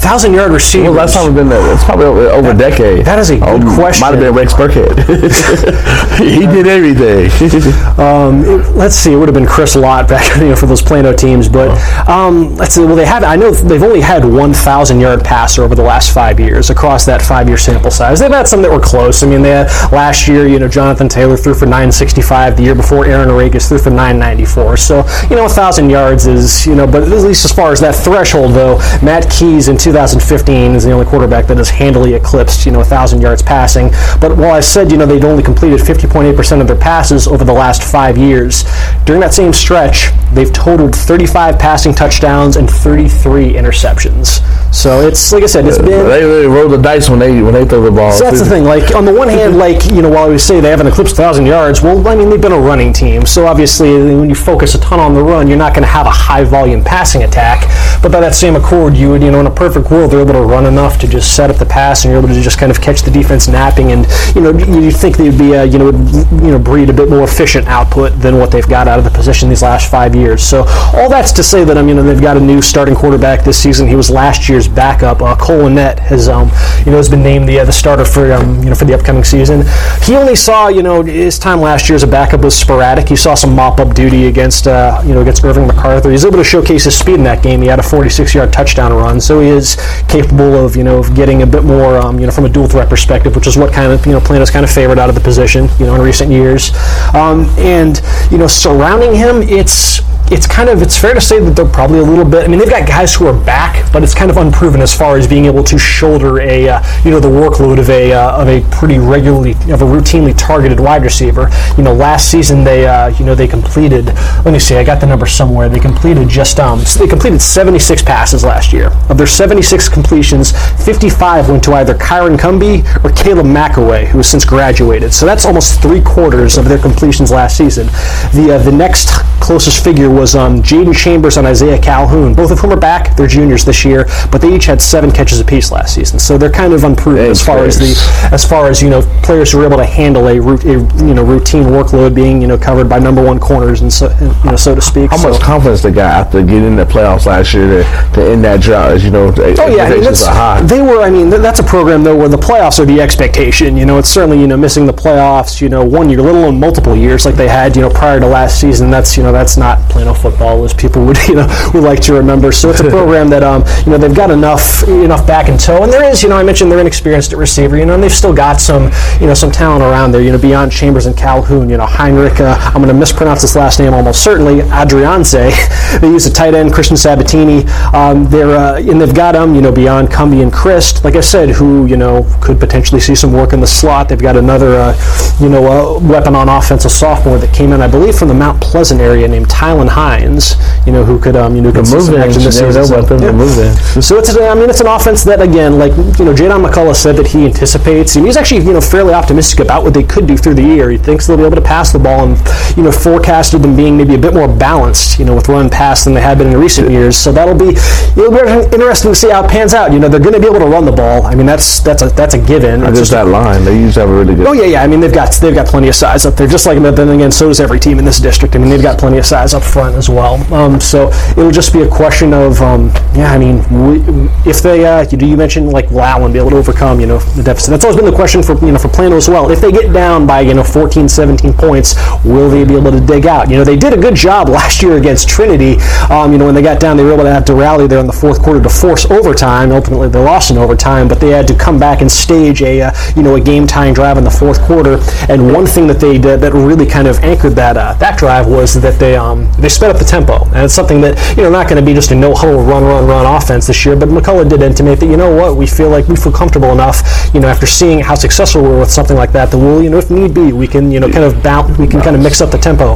S1: thousand yard receivers.
S3: Well, last time it's been there. It's probably over, over a decade.
S1: that is a good question.
S3: Might have been Rex Burkhead. he did everything.
S1: Um, it- let's see, it would have been Chris Lott back you know, for those Plano teams, but um, let's see. Well, they have. I know they've only had one thousand yard passer over the last five years across that five year sample size. They've had some that were close. I mean, they had last year. You know, Jonathan Taylor threw for nine sixty five. The year before, Aaron Aragus threw for nine ninety four. So you know, a thousand yards is you know, but at least as far as that threshold though, Matt Keys in 2015 is the only quarterback that has handily eclipsed you know a thousand yards passing. But while I said you know they'd only completed 50.8 percent of their passes over the last five years, during that same stretch, they've totaled 35 passing touchdowns and 33 interceptions. So it's like I said, it's been
S3: they really roll the dice when they when they throw the ball.
S1: so that's the thing. Like on the one hand, like you know, while we say they haven't eclipsed thousand yards, well, I mean they've been a running team. So obviously, when you focus a ton on the run, you're not going to have a high volume passing attack. But by that same accord, you would, you know, in a perfect world, they're able to run enough to just set up the pass, and you're able to just kind of catch the defense napping, and you know, you think they'd be, a, you know, would, you know, breed a bit more efficient output than what they've got out of the position these last five years. So all that's to say that I mean, they've got a new starting quarterback this season. He was last year's backup. Uh, Cole Annette has, um, you know, has been named the uh, the starter for um, you know for the upcoming season. He only saw, you know, his time last year as a backup was sporadic. He saw some mop up duty against, uh, you know, against Irving MacArthur. He was able to showcase his speed in that game. He had a 46 yard touchdown run, so he is capable of, you know, of getting a bit more, um, you know, from a dual threat perspective, which is what kind of, you know, Plano's kind of favored out of the position, you know, in recent years. Um, and you know, surrounding him, it's it's kind of it's fair to say that they're probably a little bit. I mean, they've got guys who are back, but it's kind of unproven as far as being able to shoulder a uh, you know the workload of a uh, of a pretty regularly of a routinely targeted wide receiver. You know, last season they uh, you know they completed. Let me see, I got the number somewhere. They completed just um they completed 76 passes last year. Of their 76 completions, 55 went to either Kyron Cumby or Caleb McAway, who has since graduated. So that's almost three quarters of their completions last season. The uh, the next closest figure was um, Jaden Chambers and Isaiah Calhoun, both of whom are back. They're juniors this year, but they each had seven catches apiece last season. So they're kind of unproven as far as the
S3: players.
S1: as far as you know players who are able to handle a, a you know routine workload being you know covered by number one corners and so and, you know so to speak.
S3: How
S1: So-
S3: much confidence they got after getting in the playoffs last year to, to end that drought? As you know, the
S1: Oh yeah, I mean, that's,
S3: high.
S1: they were. I mean, th- that's a program though where the playoffs are the expectation. You know, it's certainly you know missing the playoffs. You know, one year, let alone multiple years like they had. You know, prior to last season. That's you know that's not Plano football as people would you know would like to remember. So it's a program that um you know they've got enough enough back and toe, and there is you know I mentioned they're inexperienced at receiver. You know, and they've still got some you know some talent around there. You know, beyond Chambers and Calhoun. You know, Heinrich. Uh, I'm going to mispronounce this last name almost certainly Adrianze. they use a tight end, Christian Sabatini. Um, they're uh, and they've got them, you know, beyond Cumby and Christ, like I said, who you know could potentially see some work in the slot. They've got another, uh, you know, uh, weapon on offense, a sophomore that came in, I believe, from the Mount Pleasant area named Tylen Hines. You know, who could um, you know could
S3: move in,
S1: action this
S3: you never
S1: season.
S3: know them, the move in.
S1: So it's, I mean, it's an offense that, again, like, you know, Jadon McCullough said that he anticipates, and he's actually, you know, fairly optimistic about what they could do through the year. He thinks they'll be able to pass the ball and, you know, forecasted them being maybe a bit more balanced, you know, with run pass than they have been in recent years. So that'll be, it'll be interesting to see how it pans out. You know, they're going to be able to run the ball. I mean, that's that's a that's a given. It's
S3: just that line. They used to have a really good.
S1: Oh yeah, yeah. I mean, they've got they've got plenty of size up there. Just like but then again, so does every team in this district. I mean, they've got plenty of size up front as well. Um, so it'll just be a question of um, yeah. I mean, if they uh, you, you mentioned like will Allen be able to overcome you know the deficit? That's always been the question for you know for Plano as well. If they get down by you know 14, 17 points, will they be able to dig out? You know, they did a good job last year against Trinity. Um, you know, when they got down, they were able to have to rally there in the fourth quarter to force overtime. Ultimately, they lost in overtime, but they had to come back and stage a uh, you know a game tying drive in the fourth quarter. And one thing that they did that really kind of anchored that uh, that drive was that they um, they sped up the tempo, and it's something that you know not going to be just a no huddle run run run offense this year. But McCullough did intimate that you know what we feel like we feel comfortable enough you know after seeing how successful we were with something like that that we'll you know if need be we can you know kind of bounce we can kind of mix up the tempo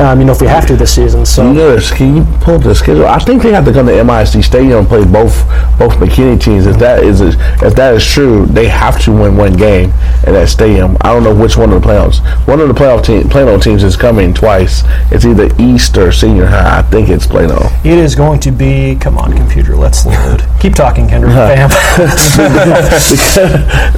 S1: um, you know if we have to this season. So.
S3: This- can you pull up the schedule? I think they have to come to MISD Stadium and play both both McKinney teams. If that is if that is true, they have to win one game at that stadium. I don't know which one of the playoffs. One of the playoff team, teams is coming twice. It's either East or Senior High. I think it's Plano.
S1: It is going to be. Come on, computer, let's load. Keep talking, Kendrick. Bam.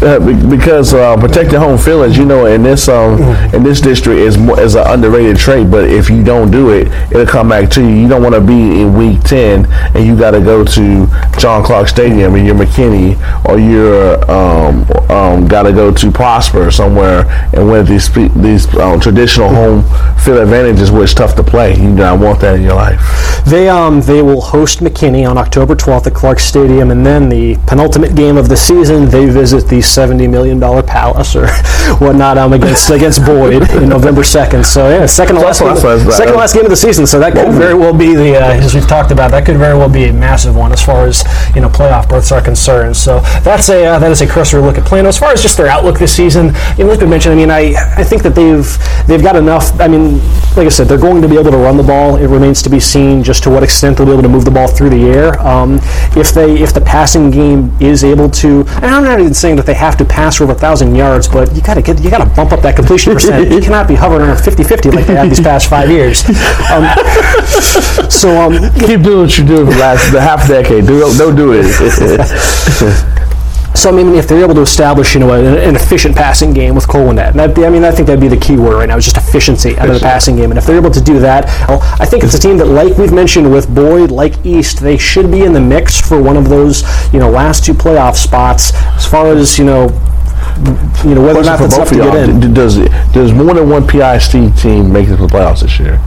S3: Uh, be- because uh, protecting home field, you know, in this um, in this district is more, is an underrated trait. But if you don't do it, it'll come back to you. You don't want to be in week ten and you got to go to John Clark Stadium and you're McKinney or you're um, um, got to go to Prosper somewhere and win these these um, traditional home field advantages, where it's tough to play. You do not want that in your life.
S1: They um they will host McKinney on October 12th at Clark Stadium, and then the penultimate game of the season, they visit the 70 million dollar Palace or whatnot um against against Boyd in November 2nd. So yeah, second to last game, second last game of the season. So that could very well be the uh, as we've talked about. That could very well be a massive one as far as you know playoff berths are concerned. So that's a uh, that is a cursory look at Plano. As far as just their outlook this season, you know, like we mentioned, I mean, I I think that they've they've got enough. I mean, like I said, they're going to be able to run the ball. It remains to be seen just to what extent they'll be able to move the ball through the air. Um, if they if the passing game is able to, and I'm not even saying that they have to pass for over a thousand yards, but you got to get you got to bump up that completion percent. you cannot be hovering around 50-50 like they have these past five years. Um, so um,
S3: Keep doing what you're doing for the last the half decade. Do don't do it.
S1: So I mean, if they're able to establish, you know, an, an efficient passing game with Cole and that'd I mean, I think that'd be the key word right now, is just efficiency out of the passing game. And if they're able to do that, well, I think it's a team that, like we've mentioned with Boyd, like East, they should be in the mix for one of those, you know, last two playoff spots. As far as you know, you know, whether or not
S3: for
S1: that's enough to get in.
S3: does does more than one PISD team make it to the playoffs this year?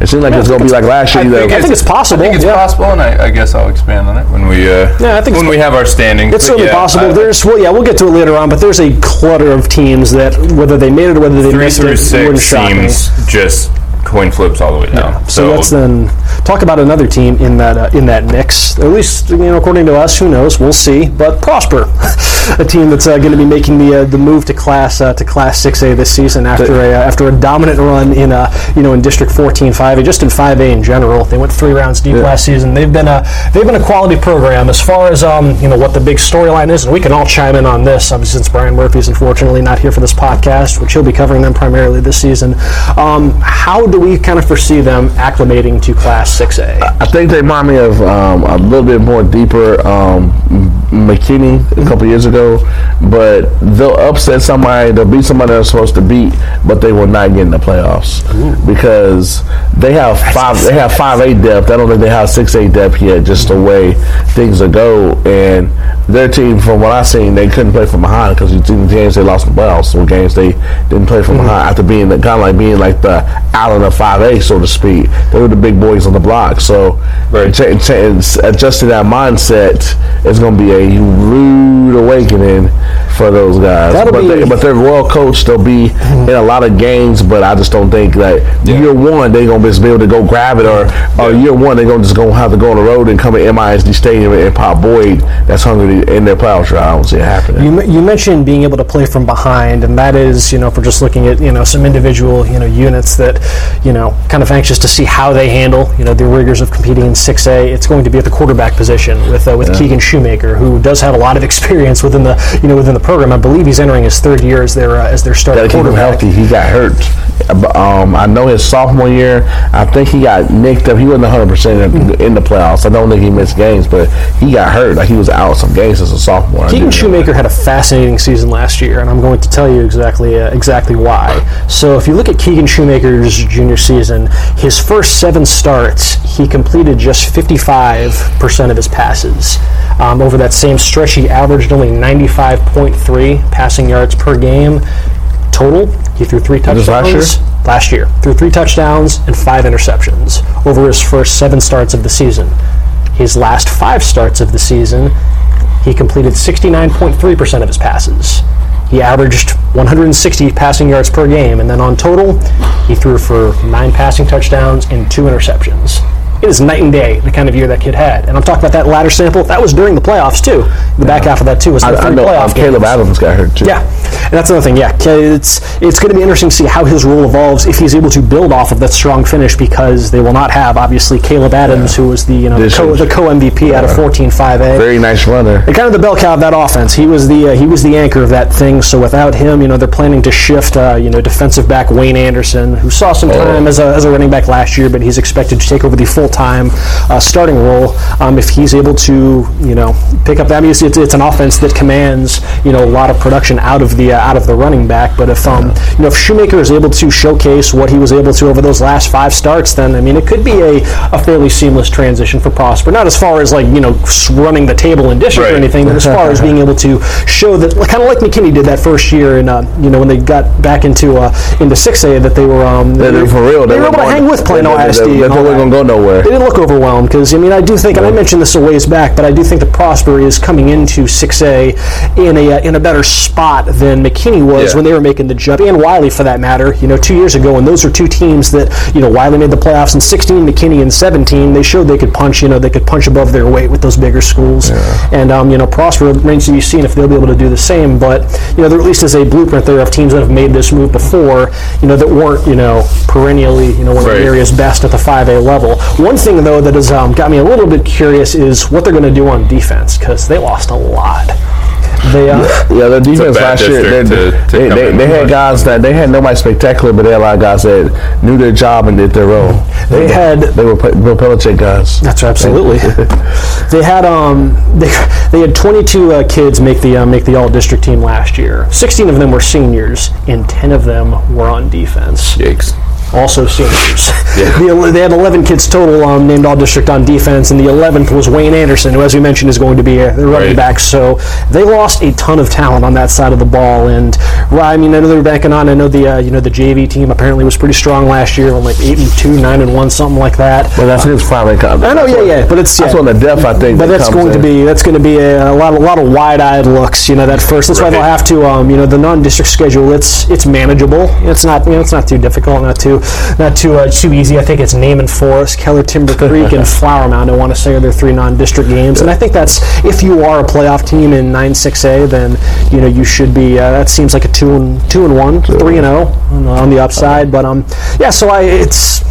S3: It seems like
S1: Yeah,
S3: it's going to
S1: think
S3: be like last year.
S2: I
S3: either-
S2: think
S1: I think it's possible.
S2: I think it's
S1: yeah.
S2: possible, and I, I guess I'll expand on it when we uh,
S1: Yeah, I think
S2: when we have our standings.
S1: It's
S2: But
S1: certainly
S2: yeah,
S1: possible.
S2: I-
S1: there's well, yeah, we'll get to it later on, but there's a clutter of teams that whether they made it or whether they
S2: three
S1: missed
S2: through
S1: it wouldn't
S2: six
S1: shock me.
S2: seems just coin flips all the way down.
S1: So, let's then talk about another team in that uh, in that mix. At least you know, according to us, who knows? We'll see. But Prosper, a team that's uh, going to be making the uh, the move to class uh, to Class 6A this season after a uh, after a dominant run in uh, you know in District 14 5A, just in 5A in general. They went three rounds deep last season. They've been a they've been a quality program as far as um, you know what the big storyline is, and we can all chime in on this. Obviously, since Brian Murphy's unfortunately not here for this podcast, which he'll be covering them primarily this season. Um, how do we kind of foresee them acclimating to Class 6A?
S3: I think they remind me of um, a little bit more deeper um, McKinney a couple years ago, but they'll upset somebody. They'll beat somebody they're supposed to beat, but they will not get in the playoffs because they have five. They have five eight depth. I don't think they have six eight depth yet. Just the way things are go, and their team, from what I've seen, they couldn't play from behind because the games they lost in the playoffs. Games they didn't play from behind after being kind of like being like the Allen in the 5A, so to speak. They were the big boys on the block. So
S2: Right.
S3: cha- cha- adjusting that mindset is going to be a rude awakening for those guys.
S1: That'll
S3: but,
S1: be-
S3: they, but they're well coached. They'll be in a lot of games, but I just don't think that year one they're going to just be able to go grab it, or, or year one they're going to just going to have to go on the road and come to MISD Stadium and pop Boyd that's hungry in their playoff try. I don't see it happening.
S1: You, you mentioned being able to play from behind, and that is, you know, for just looking at, you know, some individual, you know, units that, you know, kind of anxious to see how they handle, you know, the rigors of competing in 6A. It's going to be at the quarterback position with uh, with Keegan Shoemaker, who does have a lot of experience within the, you know, within the program. I believe he's entering his third year as their uh, as their starting
S3: Gotta keep him
S1: quarterback.
S3: healthy. He got hurt. Um, I know his sophomore year, I think he got nicked up. He wasn't 100 percent in the playoffs. I don't think he missed games, but he got hurt. Like he was out some games as a sophomore.
S1: Keegan Shoemaker had a fascinating season last year, and I'm going to tell you exactly uh, exactly why. So, if you look at Keegan Shoemaker's junior season, his first seven starts, he completed just 55% of his passes. Um, over that same stretch, he averaged only 95.3 passing yards per game. Total, he threw three touchdowns.
S3: last year?
S1: Last year, threw three touchdowns and five interceptions over his first seven starts of the season. His last five starts of the season, he completed 69.3% of his passes. He averaged 160 passing yards per game, and then on total, he threw for nine passing touchdowns and two interceptions. It is night and day the kind of year that kid had, and I'm talking about that latter sample. That was during the playoffs too. The back half of that too was the
S3: I, I know
S1: playoff
S3: um, Caleb
S1: games.
S3: Adams got hurt too.
S1: Yeah, and that's another thing. Yeah, it's it's going to be interesting to see how his role evolves if he's able to build off of that strong finish because they will not have obviously Caleb Adams, who was the you know the co, the co MVP out of 14-5A.
S3: very nice runner.
S1: And kind of the bell cow of that offense. He was the uh, he was the anchor of that thing. So without him, you know, they're planning to shift, uh, you know, defensive back Wayne Anderson, who saw some time as a, as a running back last year, but he's expected to take over the full time uh, starting role um, if he's able to, you know, pick up. That. I mean, it's, it's, an offense that commands, you know, a lot of production out of the uh, out of the running back. But if um, you know, if Shoemaker is able to showcase what he was able to over those last five starts, then I mean, it could be a, a fairly seamless transition for Prosper. Not as far as like you know running the table in district or anything, but as far as being able to show that, kind of like McKinney did that first year, and uh, you know when they got back into uh, into six A, that they were um,
S3: They, they, for real,
S1: they, were
S3: weren't
S1: able to hang with Plano
S3: they, they,
S1: ISD.
S3: They,
S1: and
S3: they,
S1: all
S3: weren't going to go nowhere.
S1: They didn't look overwhelmed because I mean I do think, and I mentioned this a ways back, but I do think that Prosper is coming into 6A in a uh, in a better spot than McKinney was
S2: Yeah.
S1: when they were making the jump, and Wylie for that matter. You know, two years ago, and those are two teams that you know Wylie made the playoffs in 16, McKinney in 17. They showed they could punch. You know, they could punch above their weight with those bigger schools, and um, you know Prosper remains to be seen if they'll be able to do the same. But you know, there at least is a blueprint there of teams that have made this move before. You know, that weren't you know perennially you know one of the areas best at the 5A level. One thing, though, that has um, got me a little bit curious is what they're going to do on defense because they lost a lot. They, uh,
S3: Yeah, their defense last year, they,
S2: to- to
S3: they, they, they had guys that they had nobody spectacular, but they had a lot of guys that knew their job and did their role.
S1: They had-
S3: they were Pe- Bill Belichick guys.
S1: That's absolutely. they had um they, they had 22 uh, kids make the uh, make the all district team last year. 16 of them were seniors, and 10 of them were on defense.
S2: Yikes.
S1: Also seniors. The, they had 11 kids total um, named all district on defense, and the 11th was Wayne Anderson, who, as we mentioned, is going to be a, running
S2: Right.
S1: back. So they lost a ton of talent on that side of the ball. And well, I mean, I know they were banking on. I know the uh, you know the JV team apparently was pretty strong last year, on like eight and two, nine and one, something like that.
S3: But that's his finally come.
S1: I know, yeah, yeah, but it's
S3: That's
S1: yeah.
S3: when the depth I think.
S1: But
S3: that
S1: that's going to be that's going to be a, a lot a lot of wide-eyed looks. You know that first. That's why they'll have to. Um, you know the non-district schedule. It's it's manageable. It's not you know it's not too difficult. Not too not too uh, too easy. I think it's Naaman Forest, Keller Timber Creek, and Flower Mound. I want to say are their three non-district games. And I think that's if you are a playoff team in nine six A, then you know you should be. Uh, that seems like a two and two and one, three and zero on the- upside. But um yeah. So I it's.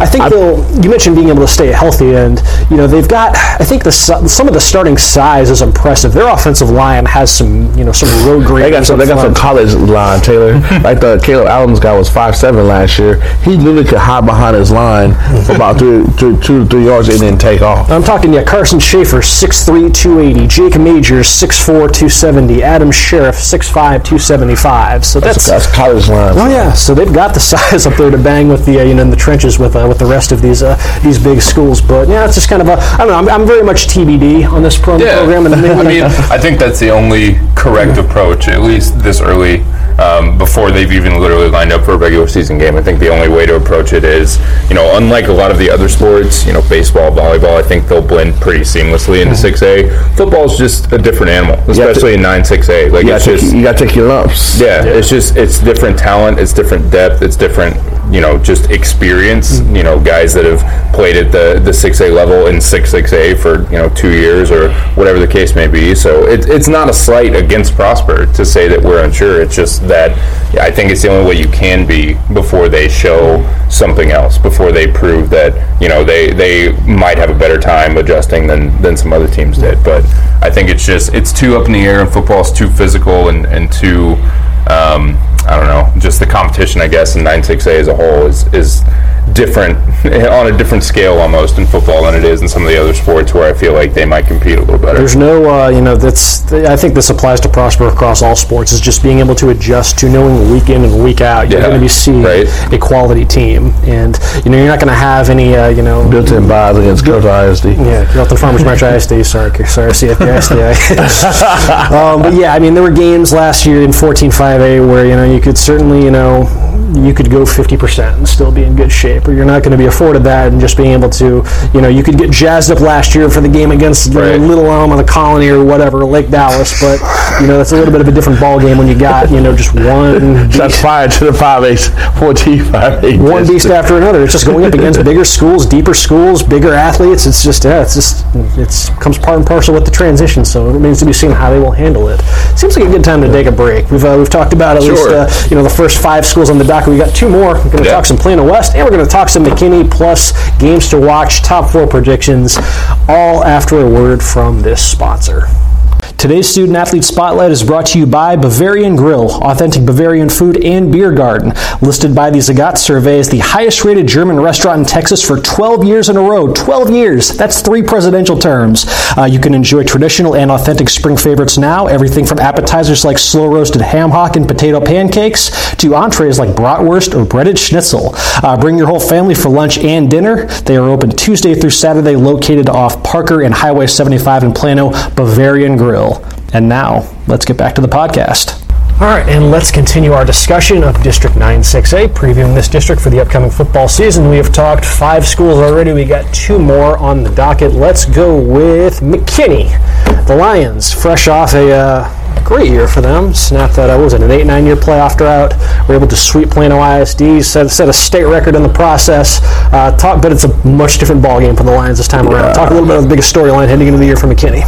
S1: I think they'll. You mentioned being able to stay healthy, and you know they've got. I think the some of the starting size is impressive. Their offensive line has some, you know, some road
S3: They got some. They got some college line, Taylor. like the Caleb Adams guy was five seven last year. He literally could hide behind his line for about three, two, two to three yards and then take off.
S1: I'm talking, yeah, Carson Schaefer, 6'3", 280. Jake Majors, 6'4", 270. Adam Sheriff, 6'5", 275. So that's,
S3: That's college line.
S1: Oh yeah, so they've got the size up there to bang with the uh, you know in the trenches with uh, with the rest of these uh, these big schools. But yeah, it's just kind of a I don't know. I'm, I'm very much TBD on this pro-
S2: Yeah.
S1: program, and maybe,
S2: I mean, I think that's the only correct approach, at least this early, um, before they they've even literally lined up for a regular season game. I think the only way to approach it is, you know, unlike a lot of the other sports, you know, baseball, volleyball, I think they'll blend pretty seamlessly into mm-hmm. 6A. Football is just a different animal, especially in 9 6A. Like
S3: You
S2: it's
S3: gotta,
S2: just
S3: take, you gotta take your lumps.
S2: yeah, it's just it's different talent, it's different depth, it's different, you know, just experience. Mm-hmm. You know, guys that have played at the the six A level in six six A for you know two years or whatever the case may be. So it, it's not a slight against Prosper to say that we're unsure. It's just that yeah, I think it's the only way you can be before they show something else, before they prove that you know they they might have a better time adjusting than than some other teams did. But I think it's just it's too up in the air, and football is too physical and and too um, I don't know, just the competition, I guess, in 9-6A as a whole is, is different, on a different scale almost in football than it is in some of the other sports where I feel like they might compete a little better.
S1: There's no, uh, you know, that's. I think this applies to Prosper across all sports. Is just being able to adjust to knowing week in and week out you're
S2: Yeah,
S1: going to be seeing
S2: right.
S1: a quality team, and you know you're not going to have any, uh, you know,
S3: Built-in buys against Coach ISD.
S1: Yeah, Carrollton Farmers Branch ISD. Sorry, sorry, CFP um, but yeah, I mean, there were games last year in 14-5A where you know you could certainly you know you could go 50% and still be in good shape, or you're not going to be afforded that and just being able to, you know, you could get jazzed up last year for the game against the
S2: Right.
S1: Little Elm or the Colony or whatever, Lake Dallas, but you know that's a little bit of a different ball game when you got you know just one
S3: Shots fired to the 5A, 14 5A.
S1: one beast after another. It's just going up against bigger schools, deeper schools, bigger athletes. It's just yeah, it's just it's comes part and parcel with the transition. So it remains to be seen how they will handle it. Seems like a good time to take a break. We've uh, we've talked about at least uh, you know the first five schools on the docket. We got two more. We're going to
S2: Yeah.
S1: talk some Plano West, and we're going to talk some McKinney plus games to watch, top four predictions, all after a word from this sponsor. Today's Student Athlete Spotlight is brought to you by Bavarian Grill, authentic Bavarian food and beer garden. Listed by the Zagat survey as the highest rated German restaurant in Texas for 12 years in a row. 12 years! That's three presidential terms. Uh, you can enjoy traditional and authentic spring favorites now. Everything from appetizers like slow roasted ham hock and potato pancakes to entrees like bratwurst or breaded schnitzel. Uh, bring your whole family for lunch and dinner. They are open Tuesday through Saturday, located off Parker and Highway 75 in Plano, Bavarian Grill. And now, let's get back to the podcast. All right, and let's continue our discussion of District 96A, previewing this district for the upcoming football season. We have talked five schools already. We got two more on the docket. Let's go with McKinney. The Lions, fresh off a uh, great year for them. Snapped that, uh, what was it, an 8 9 year playoff drought. Were able to sweep Plano ISD, set, set a state record in the process. Uh, talk, but it's a much different ballgame for the Lions this time around. Talk a little bit of the biggest storyline heading into the year for McKinney.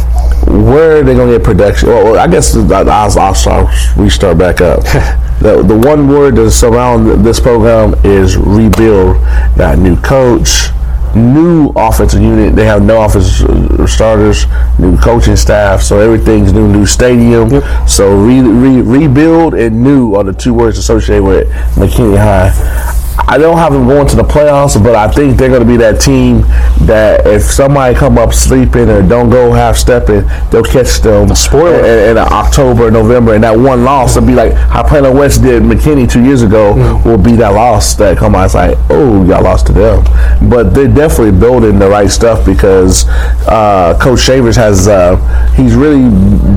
S3: where are they going to get production? Well, I guess I'll, I'll, I'll start, restart back up. the, the one word that's around this program is rebuild. Got new coach, new offensive unit. They have no offensive starters, new coaching staff, so everything's new. New stadium. So re, re, rebuild and new are the two words associated with McKinney High. I don't have them going to the playoffs, but I think they're going to be that team that if somebody come up sleeping or don't go half stepping, they'll catch them.
S1: spoiler.
S3: in, in October, November, and that one loss will be like how Plano West did McKinney two years ago. Will be that loss that come out. It's like, oh, y'all lost to them, but they're definitely building the right stuff because uh, Coach Shavers has uh, he's really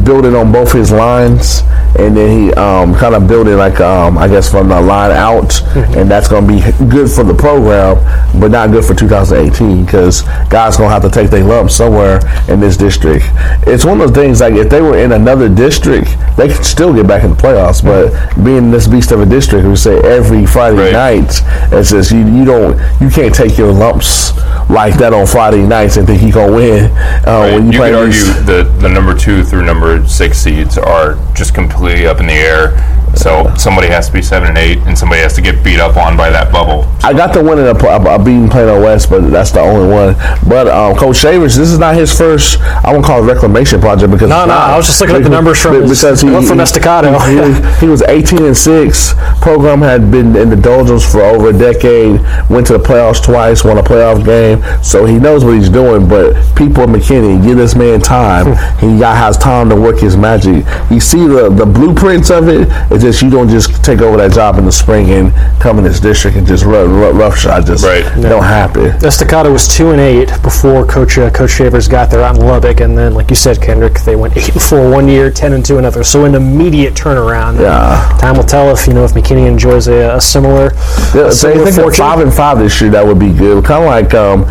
S3: building on both his lines, and then he um, kind of building like um, I guess from the line out, and that's going to be good for the program, but not good for 2018 because guys going to have to take their lumps somewhere in this district. It's one of those things like if they were in another district, they could still get back in the playoffs, but being this beast of a district, we say every Friday
S2: Right.
S3: night, it's just you, you don't you can't take your lumps like that on Friday nights and think you gonna win uh,
S2: Right.
S3: when you,
S2: you
S3: play
S2: could argue that the number two through number six seeds are just completely up in the air. So somebody has to be seven and eight, and somebody has to get beat up on by that bubble.
S3: I got the one in a, a, a beating Plano West, but that's the only one. But um, Coach Shavers, this is not his first. I won't call it reclamation project because
S1: No, no,
S3: not.
S1: I was just looking at the numbers from his- one from Estacado.
S3: He, was- he was 18 and six. Program had been in the doldrums for over a decade. Went to the playoffs twice. Won a playoff game. So he knows what he's doing. But people at McKinney, give this man time. he got has time to work his magic. You see the the blueprints of it. It's just you don't just take over that job in the spring and come in this district can just run, run rough shot. Just
S2: Right.
S3: don't happen.
S1: Estacado was two and eight before Coach uh, Coach Shavers got there out in Lubbock, and then, like you said, Kendrick, they went eight and four one year, ten and two another. So an immediate turnaround.
S3: Yeah.
S1: Time will tell if you know if McKinney enjoys a, a similar,
S3: Yeah,
S1: a
S3: so I
S1: similar
S3: think
S1: fortune.
S3: five and five this year that would be good. Kind of like um,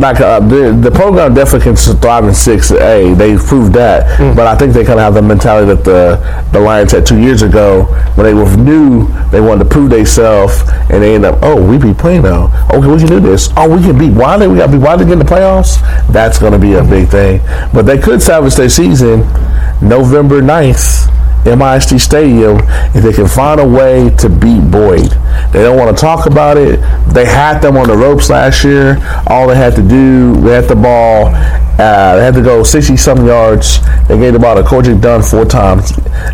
S3: like uh, the the program definitely can thrive in six A. They've proved that,
S1: Hmm.
S3: but I think they kind of have the mentality that the the Lions had two years ago when they were new. They wanted to prove themselves, and they end oh we beat Plano. Okay, we can do this. Oh, we can beat Wylie. We got to beat Wylie to get in the playoffs. That's going to be a big thing. But they could salvage their season November 9th. MISD Stadium if they can find a way to beat Boyd. They don't want to talk about it. They had them on the ropes last year. All they had to do, they had the ball. Uh, they had to go 60 some yards. They gave the ball to Kojic Dunn four times.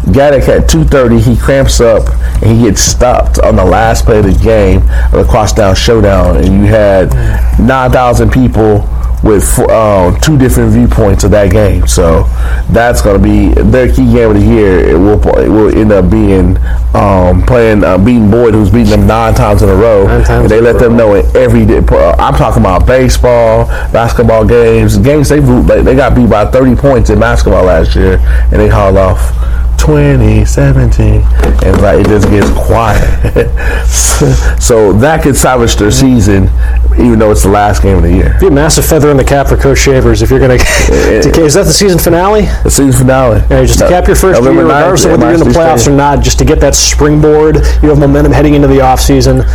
S3: Gaddick at 230, he cramps up and he gets stopped on the last play of the game of the Crosstown Showdown. And you had 9,000 people with uh, two different viewpoints of that game. So that's going to be their key game of the year. It will it will end up being um, playing uh, beating Boyd, who's beaten them nine times in a row.
S1: Nine times
S3: and they let them know in every day. uh, I'm talking about baseball, basketball games, games they they, they got beat by 30 points in basketball last year, and they hauled off. 2017 and like it just gets quiet so that could salvage their season even though it's the last game of the year
S1: Be a massive feather in the cap for Coach Shavers if you're going to. Is that the season finale?
S3: the season finale
S1: Yeah, just to
S3: No-
S1: cap your first
S3: November
S1: year,
S3: 9th,
S1: regardless of whether you're in the playoffs or not, just to get that springboard. You have momentum heading into the offseason.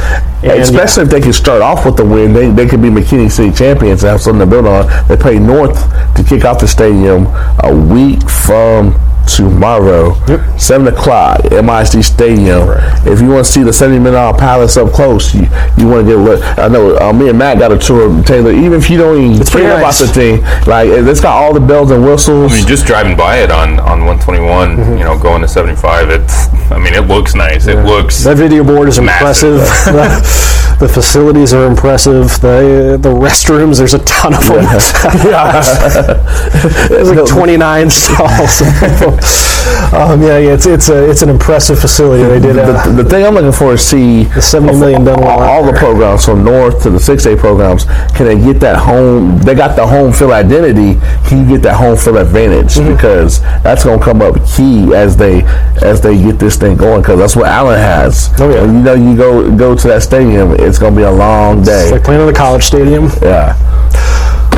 S1: And,
S3: Especially if they can start off with the win, they, they could be McKinney City champions and have something to build on. They play North to kick off the stadium a week from tomorrow, seven o'clock, MISD Stadium. If you want to see the seventy million dollar palace up close, you, you want to get a look. I know uh, me and Matt got a tour of Taylor. Even if you don't even
S1: pretty
S3: care
S1: nice.
S3: about the thing, like it's got all the bells and whistles.
S2: I mean, just driving by it on, on 121,
S1: Mm-hmm.
S2: you know, going to 75, it's, I mean, it looks nice. It looks,
S1: That video board is
S2: Massive.
S1: impressive. the, facilities are impressive. The the restrooms, there's a ton of them. there's like 29 stalls. um, yeah, yeah, it's it's a it's an impressive facility. They did uh,
S3: the, the thing I'm looking for is see
S1: the 70 million done
S3: all, all the programs from north to the 6A programs can they get that home they got the home field identity can you get that home field advantage
S1: Mm-hmm.
S3: because that's going to come up key as they as they get this thing going because that's what Allen has
S1: Oh, yeah.
S3: you know you go go to that stadium it's going to be a long
S1: It's
S3: day
S1: like playing in the college stadium.
S3: yeah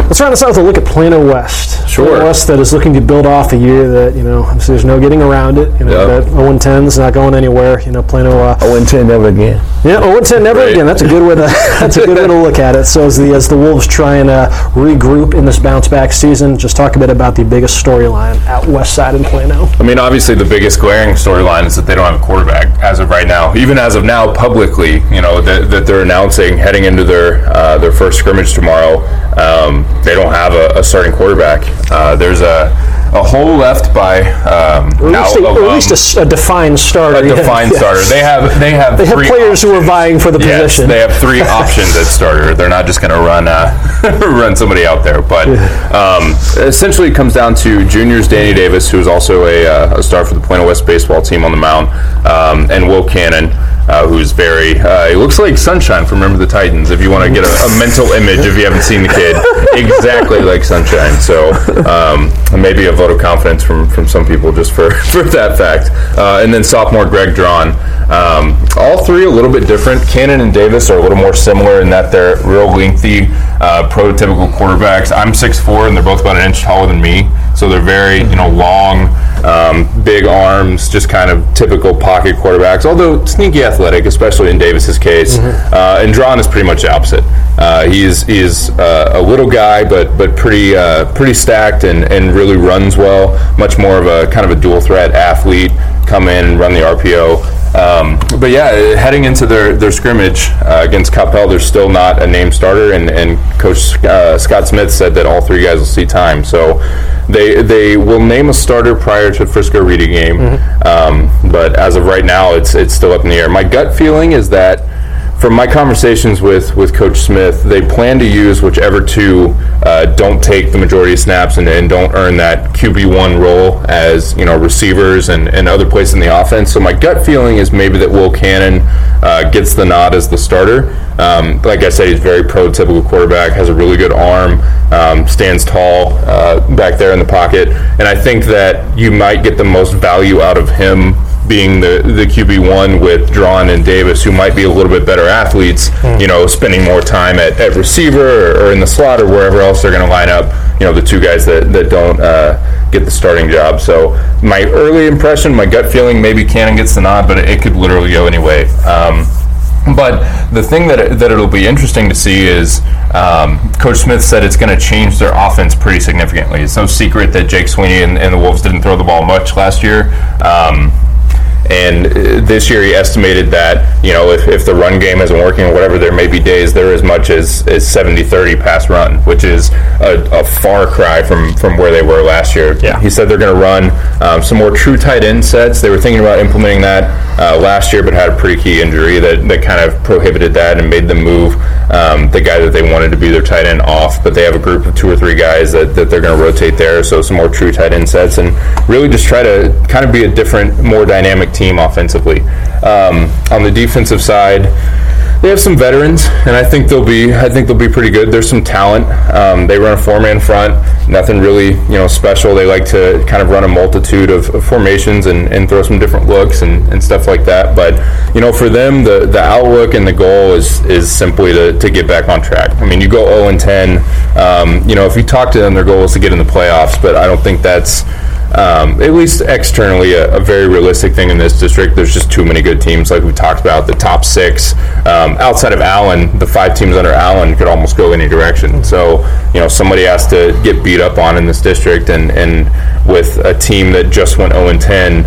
S1: Let's round this out with a look at Plano West.
S2: Sure.
S1: Plano West that is looking to build off a year that, you know, obviously there's no getting around it. You know,
S2: Yeah.
S1: that 0 10 is not going anywhere. You know, Plano. Uh,
S3: 0 and 10 never again
S1: Yeah, 0 10 never
S2: Right.
S1: again. That's a good way to that's a good way to look at it. So as the as the Wolves try and uh, regroup in this bounce back season, just talk a bit about the biggest storyline at West Side in Plano.
S2: I mean, obviously, the biggest glaring storyline is that they don't have a quarterback as of right now. Even as of now, publicly, you know, that, that they're announcing heading into their uh, their first scrimmage tomorrow, um, they don't have a, a starting quarterback. Uh, there's a, a hole left by um,
S1: Or at least, a, or at least a a, defined starter.
S2: a
S1: yeah.
S2: defined
S1: Yeah.
S2: starter. They have they have
S1: They have
S2: three
S1: players who are vying for the
S2: Yes,
S1: position.
S2: they have three options at starter. They're not just going to run uh, run somebody out there. But um, essentially, it comes down to juniors Danny Davis, who is also a, uh, a star for the Plano West baseball team on the mound, um, and Will Cannon. Uh, who's very? Uh, he looks like Sunshine from Remember the Titans. If you want to get a, a mental image, if you haven't seen the kid, exactly like Sunshine. So um, maybe a vote of confidence from, from some people just for, for that fact. Uh, and then sophomore Greg Drawn. Um, all three a little bit different. Cannon and Davis are a little more similar in that they're real lengthy, uh, prototypical quarterbacks. I'm 6'4", and they're both about an inch taller than me. So they're very, you know, long, um, big arms, just kind of typical pocket quarterbacks. Although sneaky athletic, especially in Davis's case. Uh, and Drawn is pretty much the opposite. Uh, he's he's uh, a little guy, but but pretty uh, pretty stacked and, and really runs well. Much more of a kind of a dual threat athlete. Come in and run the RPO. Um, but yeah, heading into their, their scrimmage uh, against Capel, there's still not a name starter, and, and Coach uh, Scott Smith said that all three guys will see time. So they they will name a starter prior to Frisco Reedy game, um, but as of right now, it's it's still up in the air. My gut feeling is that from my conversations with, with Coach Smith, they plan to use whichever two uh, don't take the majority of snaps and, and don't earn that QB one role as you know receivers and, and other places in the offense. So my gut feeling is maybe that Will Cannon uh, gets the nod as the starter. Um, like I said, he's very prototypical quarterback, has a really good arm, um, stands tall uh, back there in the pocket, and I think that you might get the most value out of him being the, the QB one with Drawn and Davis, who might be a little bit better athletes, you know, spending more time at, at receiver or, or in the slot or wherever else they're going to line up. You know, the two guys that that don't uh, get the starting job. So my early impression, my gut feeling, maybe Cannon gets the nod, but it, it could literally go anyway. Um, but the thing that, that it'll be interesting to see is um, Coach Smith said it's going to change their offense pretty significantly. It's no secret that Jake Sweeney and, and the Wolves didn't throw the ball much last year. Um, and uh, this year he estimated that, you know, if, if the run game isn't working or whatever, there may be days they're as much as, as 70 30 pass run, which is a, a far cry from, from where they were last year.
S1: Yeah.
S2: He said they're going to run um, some more true tight end sets. They were thinking about implementing that uh, last year, but had a pretty key injury that, that kind of prohibited that and made them move um, the guy that they wanted to be their tight end off. But they have a group of two or three guys that, that they're going to rotate there. So some more true tight end sets and really just try to kind of be a different, more dynamic team offensively. Um, on the defensive side, they have some veterans, and I think they'll be. I think they'll be pretty good. There's some talent. Um, they run a four-man front. Nothing really, you know, special. They like to kind of run a multitude of, of formations and, and throw some different looks and, and stuff like that. But you know, for them, the the outlook and the goal is is simply to, to get back on track. I mean, you go 0 and 10. Um, you know, if you talk to them, their goal is to get in the playoffs. But I don't think that's um, at least externally, a, a, very realistic thing in this district. There's just too many good teams, like we talked about. The top six, um, outside of Allen, the five teams under Allen could almost go any direction. So, you know, somebody has to get beat up on in this district, and, and with a team that just went 0 and 10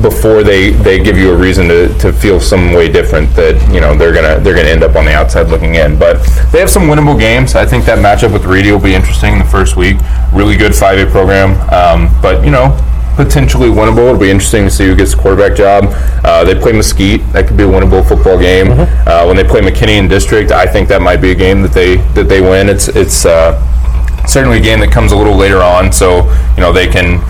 S2: before they, they give you a reason to, to feel some way different that you know they're gonna they're gonna end up on the outside looking in. But they have some winnable games. I think that matchup with Reedy will be interesting in the first week. Really good 5A program, um, but you know potentially winnable. It'll be interesting to see who gets the quarterback job. Uh, they play Mesquite. That could be a winnable football game. Uh, when they play McKinney in district, I think that might be a game that they that they win. It's it's uh, certainly a game that comes a little later on, so you know they can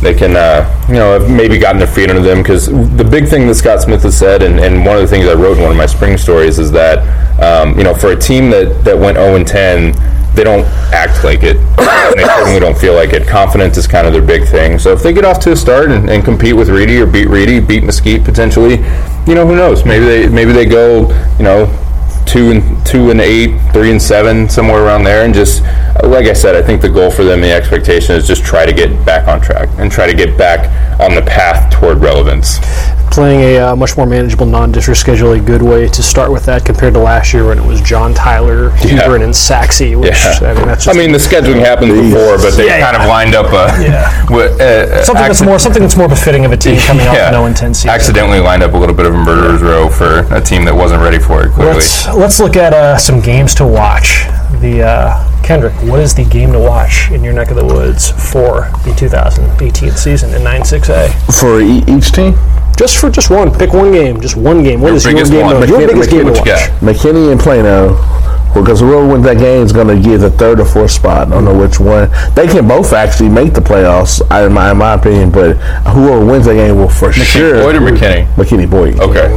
S2: they can uh, you know have maybe gotten their feet under them because the big thing that Scott Smith has said, and, and one of the things I wrote in one of my spring stories is that um, you know for a team that that went 0 and 10 they don't act like it. they certainly don't feel like it. Confidence is kind of their big thing. So if they get off to a start and, and compete with Reedy or beat Reedy, beat Mesquite potentially, you know who knows? Maybe they maybe they go you know two and two and eight, three and seven, somewhere around there, and just like I said, I think the goal for them, the expectation is just try to get back on track and try to get back on the path toward relevance.
S1: Playing a uh, much more manageable non-district schedule, a good way to start with that compared to last year when it was John Tyler, Hebron, and Sachse. Which
S2: Yeah.
S1: I mean, that's
S2: I mean, the scheduling happened before, but they
S1: Yeah,
S2: kind of lined up a
S1: Yeah.
S2: wi- uh,
S1: something that's more something that's more befitting of a team coming off no intensity. season.
S2: accidentally lined up a little bit of a murderer's row for a team that wasn't ready for it. Clearly,
S1: Let's let's look at uh, some games to watch. The uh, Kendrick, what is the game to watch in your neck of the woods for the 2018 season in 9-6A?
S3: for e- each team.
S1: Just for just one, pick one game, just one game. What
S2: Your
S1: is your
S2: biggest
S1: game?
S2: one.
S1: To, your
S3: McKin-
S1: biggest game to watch?
S3: McKinney and Plano. Because whoever wins that game is going to get the third or fourth spot. I don't know which one. They can both actually make the playoffs, in my, in my opinion. But whoever wins that game will for sure.
S2: Boyd or McKinney?
S3: McKinney Boyd.
S2: Okay.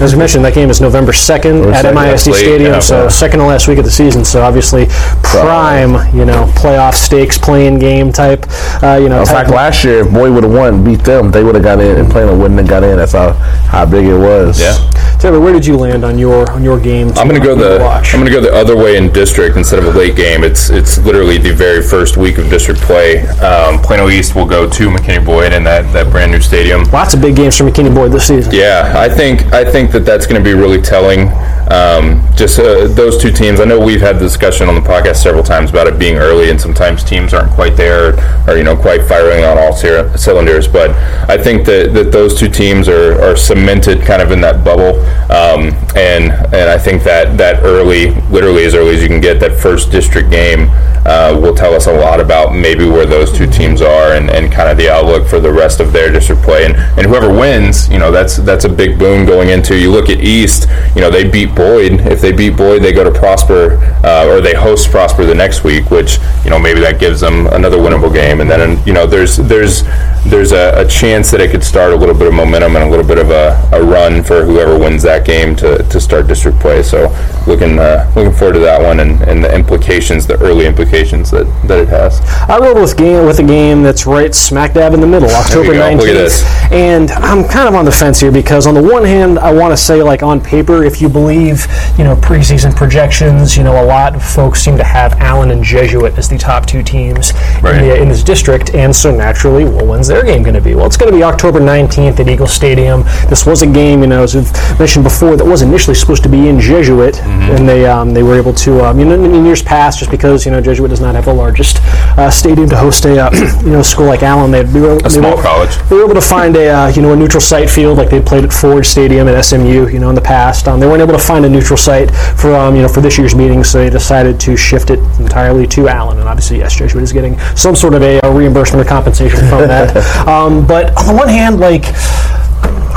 S1: As we mentioned, that game is November 2nd at
S3: 2nd,
S1: MISD
S2: that's late,
S1: Stadium,
S2: yeah.
S1: so
S3: Yeah.
S1: second to last week of the season. So obviously, prime, you know, playoff stakes, playing game type. Uh, you know,
S3: In fact, last year, if Boyd would have won, beat them, they would have got in, and Plano wouldn't have got in. That's how, how big it was.
S2: Yeah.
S1: Taylor, where did you land on your on your game? To
S2: I'm going to go the
S1: watch.
S2: I'm going to go the other way in district instead of a late game. It's it's literally the very first week of district play. Um, Plano East will go to McKinney Boyd in that, that brand new stadium.
S1: Lots of big games for McKinney Boyd this season.
S2: Yeah, I think I think that that's going to be really telling. Um, just uh, those two teams. I know we've had the discussion on the podcast several times about it being early, and sometimes teams aren't quite there, or you know, quite firing on all cylinders. But I think that, that those two teams are, are cemented kind of in that bubble, um, and and I think that that early, literally as early as you can get, that first district game uh, will tell us a lot about maybe where those two teams are and, and kind of the outlook for the rest of their district play. And, and whoever wins, you know, that's that's a big boon going into. You look at East, you know, they beat Boyd. If they beat Boyd, they go to Prosper, uh, or they host Prosper the next week, which you know maybe that gives them another winnable game. And then you know there's there's there's a, a chance that it could start a little bit of momentum and a little bit of a, a run for whoever wins that game to, to start district play. So looking uh, looking forward to that one and, and the implications, the early implications that, that it has.
S1: I rolled with game with a game that's right smack dab in the middle, October nineteenth. And I'm kind of on the fence here because on the one hand, I want to say like on paper, if you believe you know preseason projections, you know a lot of folks seem to have Allen and Jesuit as the top two teams
S2: Right.
S1: in, the, in this district, and so naturally, well, when's their game going to be? Well, it's going to be October 19th at Eagle Stadium. This was a game, you know, as we've mentioned before, that was initially supposed to be in Jesuit,
S2: Mm-hmm.
S1: and they um, they were able to, um, you know, in years past, just because you know Jesuit does not have the largest uh, stadium to host a uh, you know school like Allen, they they were
S2: A small
S1: were,
S2: college.
S1: they were able to find a uh, you know a neutral site field like they played at Ford Stadium at SMU, you know, in the past. Um, they weren't able to find a neutral site for um, you know for this year's meeting, so they decided to shift it entirely to Allen. And obviously, yes, Jesuit is getting some sort of a, uh reimbursement or compensation from that. um, but on the one hand, like.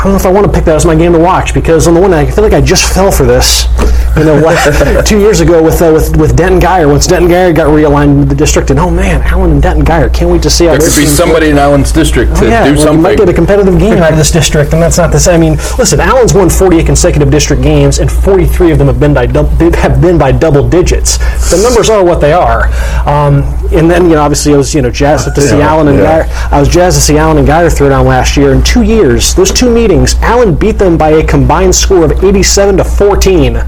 S1: I don't know if I want to pick that as my game to watch because on the one hand, I feel like I just fell for this. You know what? two years ago with uh, with with Denton Guyer, once Denton Guyer got realigned with the district, and oh man, Allen and Denton Guyer, can't wait to see how
S2: There could be somebody in Allen's district to
S1: Oh, yeah,
S2: do
S1: well,
S2: something.
S1: You might get a competitive game out of this district, and that's not the same. I mean, listen, Allen's won 48 consecutive district games, and 43 of them have been by have been by double digits. The numbers are what they are. Um, and then, you know, obviously, I was you know jazzed to see
S3: Yeah,
S1: Allen and
S3: yeah.
S1: Guyer. I was jazzed to see Allen and Guyer throw down last year. In two years, those two meetings, Allen beat them by a combined score of 87 to 14.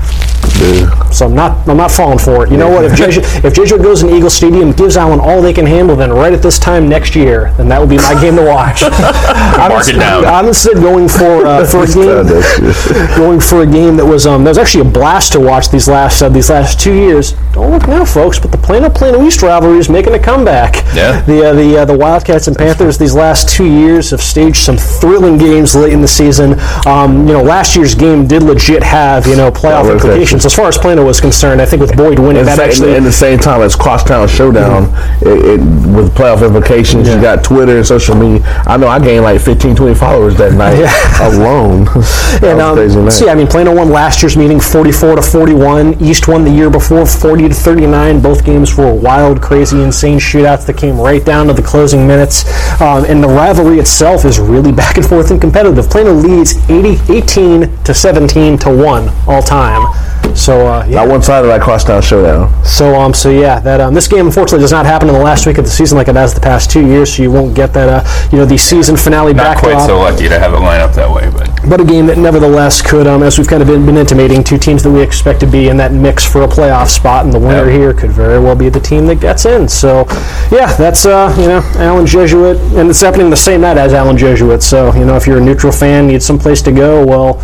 S1: So I'm not I'm not falling for it. You know what? If Jesuit, if Jesuit goes in Eagle Stadium, gives Allen all they can handle, then right at this time next year, then that would be my game to watch. I'm
S2: Mark it down.
S1: I'm instead going for uh, for a game going for a game that was um that was actually a blast to watch these last uh, these last two years. Don't look now, folks, but the Plano Plano East rivalry is making a comeback.
S2: Yeah.
S1: The uh, the uh, the Wildcats and Panthers these last two years have staged some thrilling games late in the season. Um, you know, last year's game did legit have you know playoff
S3: Yeah,
S1: implications as far as Plano was concerned. I think with Boyd winning,
S3: In,
S1: that actually
S3: in the same time as Crosstown Showdown, it, it, with playoff implications,
S1: Yeah.
S3: you got Twitter and social media. I know I gained like 15, 20 followers that night alone. that
S1: And, um,
S3: crazy night.
S1: so yeah, I mean, Plano won last year's meeting, 44 to 41. East won the year before, 40 to 39. Both games were wild, crazy, insane shootouts that came right down to the closing minutes. Um, and the rivalry itself is really back and forth and competitive. Plano leads 80, 18 to 17 to one all time. So uh, yeah.
S3: I one side of that cross Crosstown Showdown.
S1: So um, so yeah, that um, this game unfortunately does not happen in the last week of the season like it has the past two years. So you won't get that uh, you know the season finale
S2: Not quite so lucky to have it line up that way, but
S1: but a game that nevertheless could, um, as we've kind of been, been intimating, two teams that we expect to be in that mix for a playoff spot, and the winner here could very well be the team that gets in. So, yeah, that's uh, you know Allen Jesuit, and it's happening the same night as Allen Jesuit. So, you know, if you're a neutral fan, need some place to go. Well,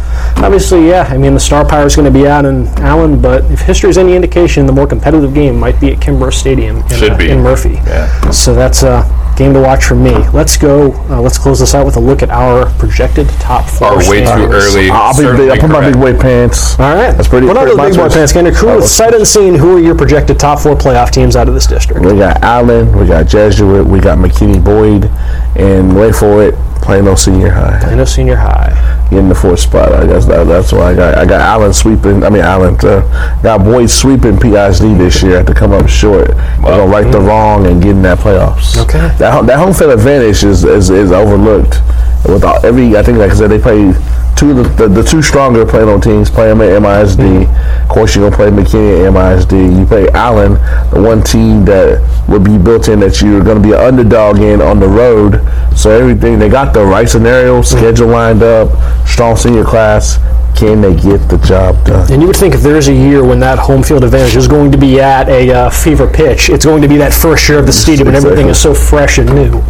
S1: obviously, yeah, I mean the star power is going to be out in Allen, but if history is any indication, the more competitive game might be at Kimbrough Stadium in,
S2: Should
S1: uh,
S2: be.
S1: in Murphy.
S2: Yeah.
S1: So that's a game to watch for me. Let's go. Uh, let's close this out with a look at our projected top four.
S2: are way too early.
S3: I'll be
S2: Certainly
S3: big, I put my big boy pants.
S1: All right.
S3: That's pretty-
S1: Well, not the big
S3: much
S1: boy pants. Kind of cool. With
S3: was-
S1: sight unseen, who are your projected top four playoff teams out of this district?
S3: We got Allen, we got Jesuit, we got McKinney Boyd, and wait for it, Plano Senior High.
S1: Plano senior high.
S3: In the fourth spot. I guess that, that's why I got I got Allen sweeping. I mean Allen uh, got Boyd sweeping PISD this year to come up short. They're gonna right the wrong and getting in that playoffs.
S1: Okay.
S3: That that home field advantage is is, is overlooked. With all, every I think like I said they play two of the, the, the two stronger playing on teams play them at MISD. Of course you're gonna play McKinney at MISD. You play Allen, the one team that would be built in that you're gonna be an underdog in on the road. So everything they got the right scenario, schedule lined up, strong senior class. Can they get the job done?
S1: And you would think if there's a year when that home field advantage is going to be at a uh, fever pitch, it's going to be that first year of the stadium when everything is so fresh and new.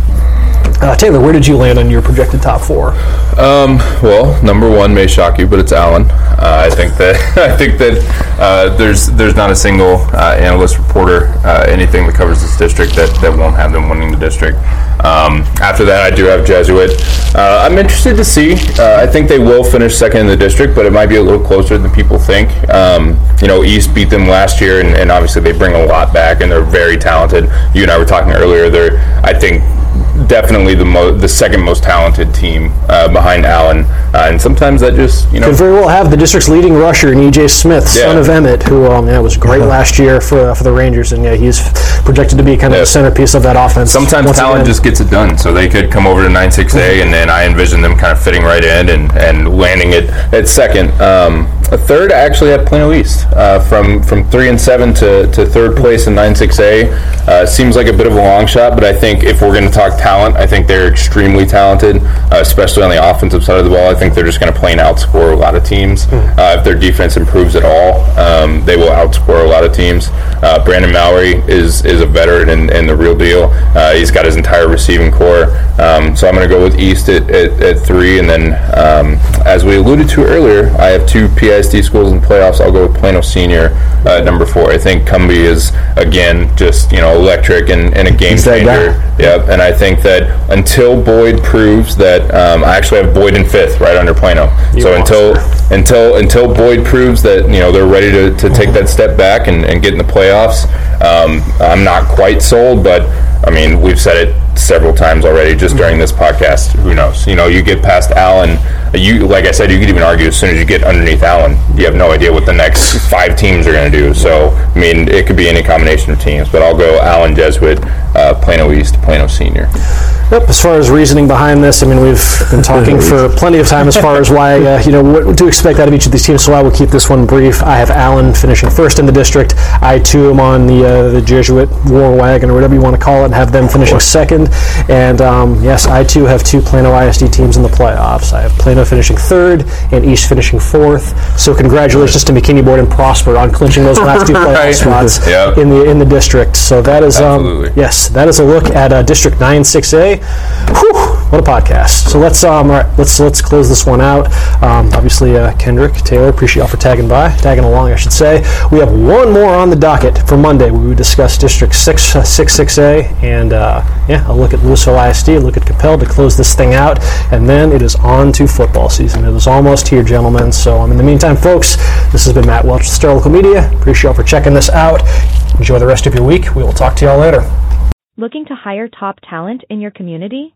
S1: Uh, Taylor, where did you land on your projected top four?
S2: Um, well, number one may shock you, but it's Allen. Uh, I think that I think that uh, there's there's not a single uh, analyst, reporter, uh, anything that covers this district that, that won't have them winning the district. Um, after that, I do have Jesuit. Uh, I'm interested to see. I think they will finish second in the district, but it might be a little closer than people think. Um, you know, East beat them last year, and, and obviously they bring a lot back, and they're very talented. You and I were talking earlier. They're, I think, definitely the mo- the second most talented team uh, behind Allen, uh, and sometimes that just you know
S1: Could very well have the district's leading rusher, in E.J. Smith, son of Emmett, who um, yeah, was great last year for uh, for the Rangers, and yeah, he's projected to be kind of
S2: Yeah.
S1: the centerpiece of that offense.
S2: sometimes
S1: once
S2: talent
S1: again.
S2: just gets it done. So they could come over to 96A, and then I envision them kind of fitting right in and, and landing it at second. Um, a third, I actually had Plano East uh, from from three and seven to, to third place in nine six A. Uh, seems like a bit of a long shot, but I think if we're going to talk talent, I think they're extremely talented, uh, especially on the offensive side of the ball. I think they're just going to play and outscore a lot of teams. Uh, if their defense improves at all, um, they will outscore a lot of teams. Uh, Brandon Mallory is is a veteran and, and the real deal. Uh, he's got his entire receiving core. Um, so I'm going to go with East at, at, at three, and then um, as we alluded to earlier, I have two PISD schools in playoffs. I'll go with Plano Senior uh, number four. I think Cumby is again just you know electric and, and a game changer. Yep, and I think that until Boyd proves that, um, I actually have Boyd in fifth, right under Plano. so until until until Boyd proves that you know they're ready to, to take that step back and, and get in the playoffs, um, I'm not quite sold. But I mean, we've said it several times already just during this podcast. Who knows? You know, you get past Allen. You like I said, you could even argue as soon as you get underneath Allen, you have no idea what the next five teams are going to do. So I mean, it could be any combination of teams. But I'll go Allen Jesuit, uh, Plano East, Plano Senior.
S1: Yep. As far as reasoning behind this, I mean, we've been talking for plenty of time as far as why, uh, you know, what to expect out of each of these teams. So I will keep this one brief. I have Allen finishing first in the district. I too am on the uh, the Jesuit war wagon or whatever you want to call it, and have them finishing second. And um, yes, I too have two Plano ISD teams in the playoffs. I have Plano finishing third and East finishing fourth. So congratulations to McKinney Boyd and Prosper on clinching those last two playoff
S2: Right.
S1: spots
S2: Yep.
S1: in the in the district. So that is um, Yes, that is a look at uh, District 9-6A. Whew, what a podcast! So let's um, all right, let's let's close this one out. Um, obviously, uh, Kendrick Taylor, appreciate y'all for tagging by, tagging along, I should say. We have one more on the docket for Monday. We discuss District 6 uh, 66A, and uh, yeah, a look at Lewisville ISD, a look at Coppell to close this thing out, and then it is on to football season. It is almost here, gentlemen. So um, in the meantime, folks, this has been Matt Welch with Local Media. Appreciate y'all for checking this out. Enjoy the rest of your week. We will talk to y'all later.
S4: Looking to hire top talent in your community?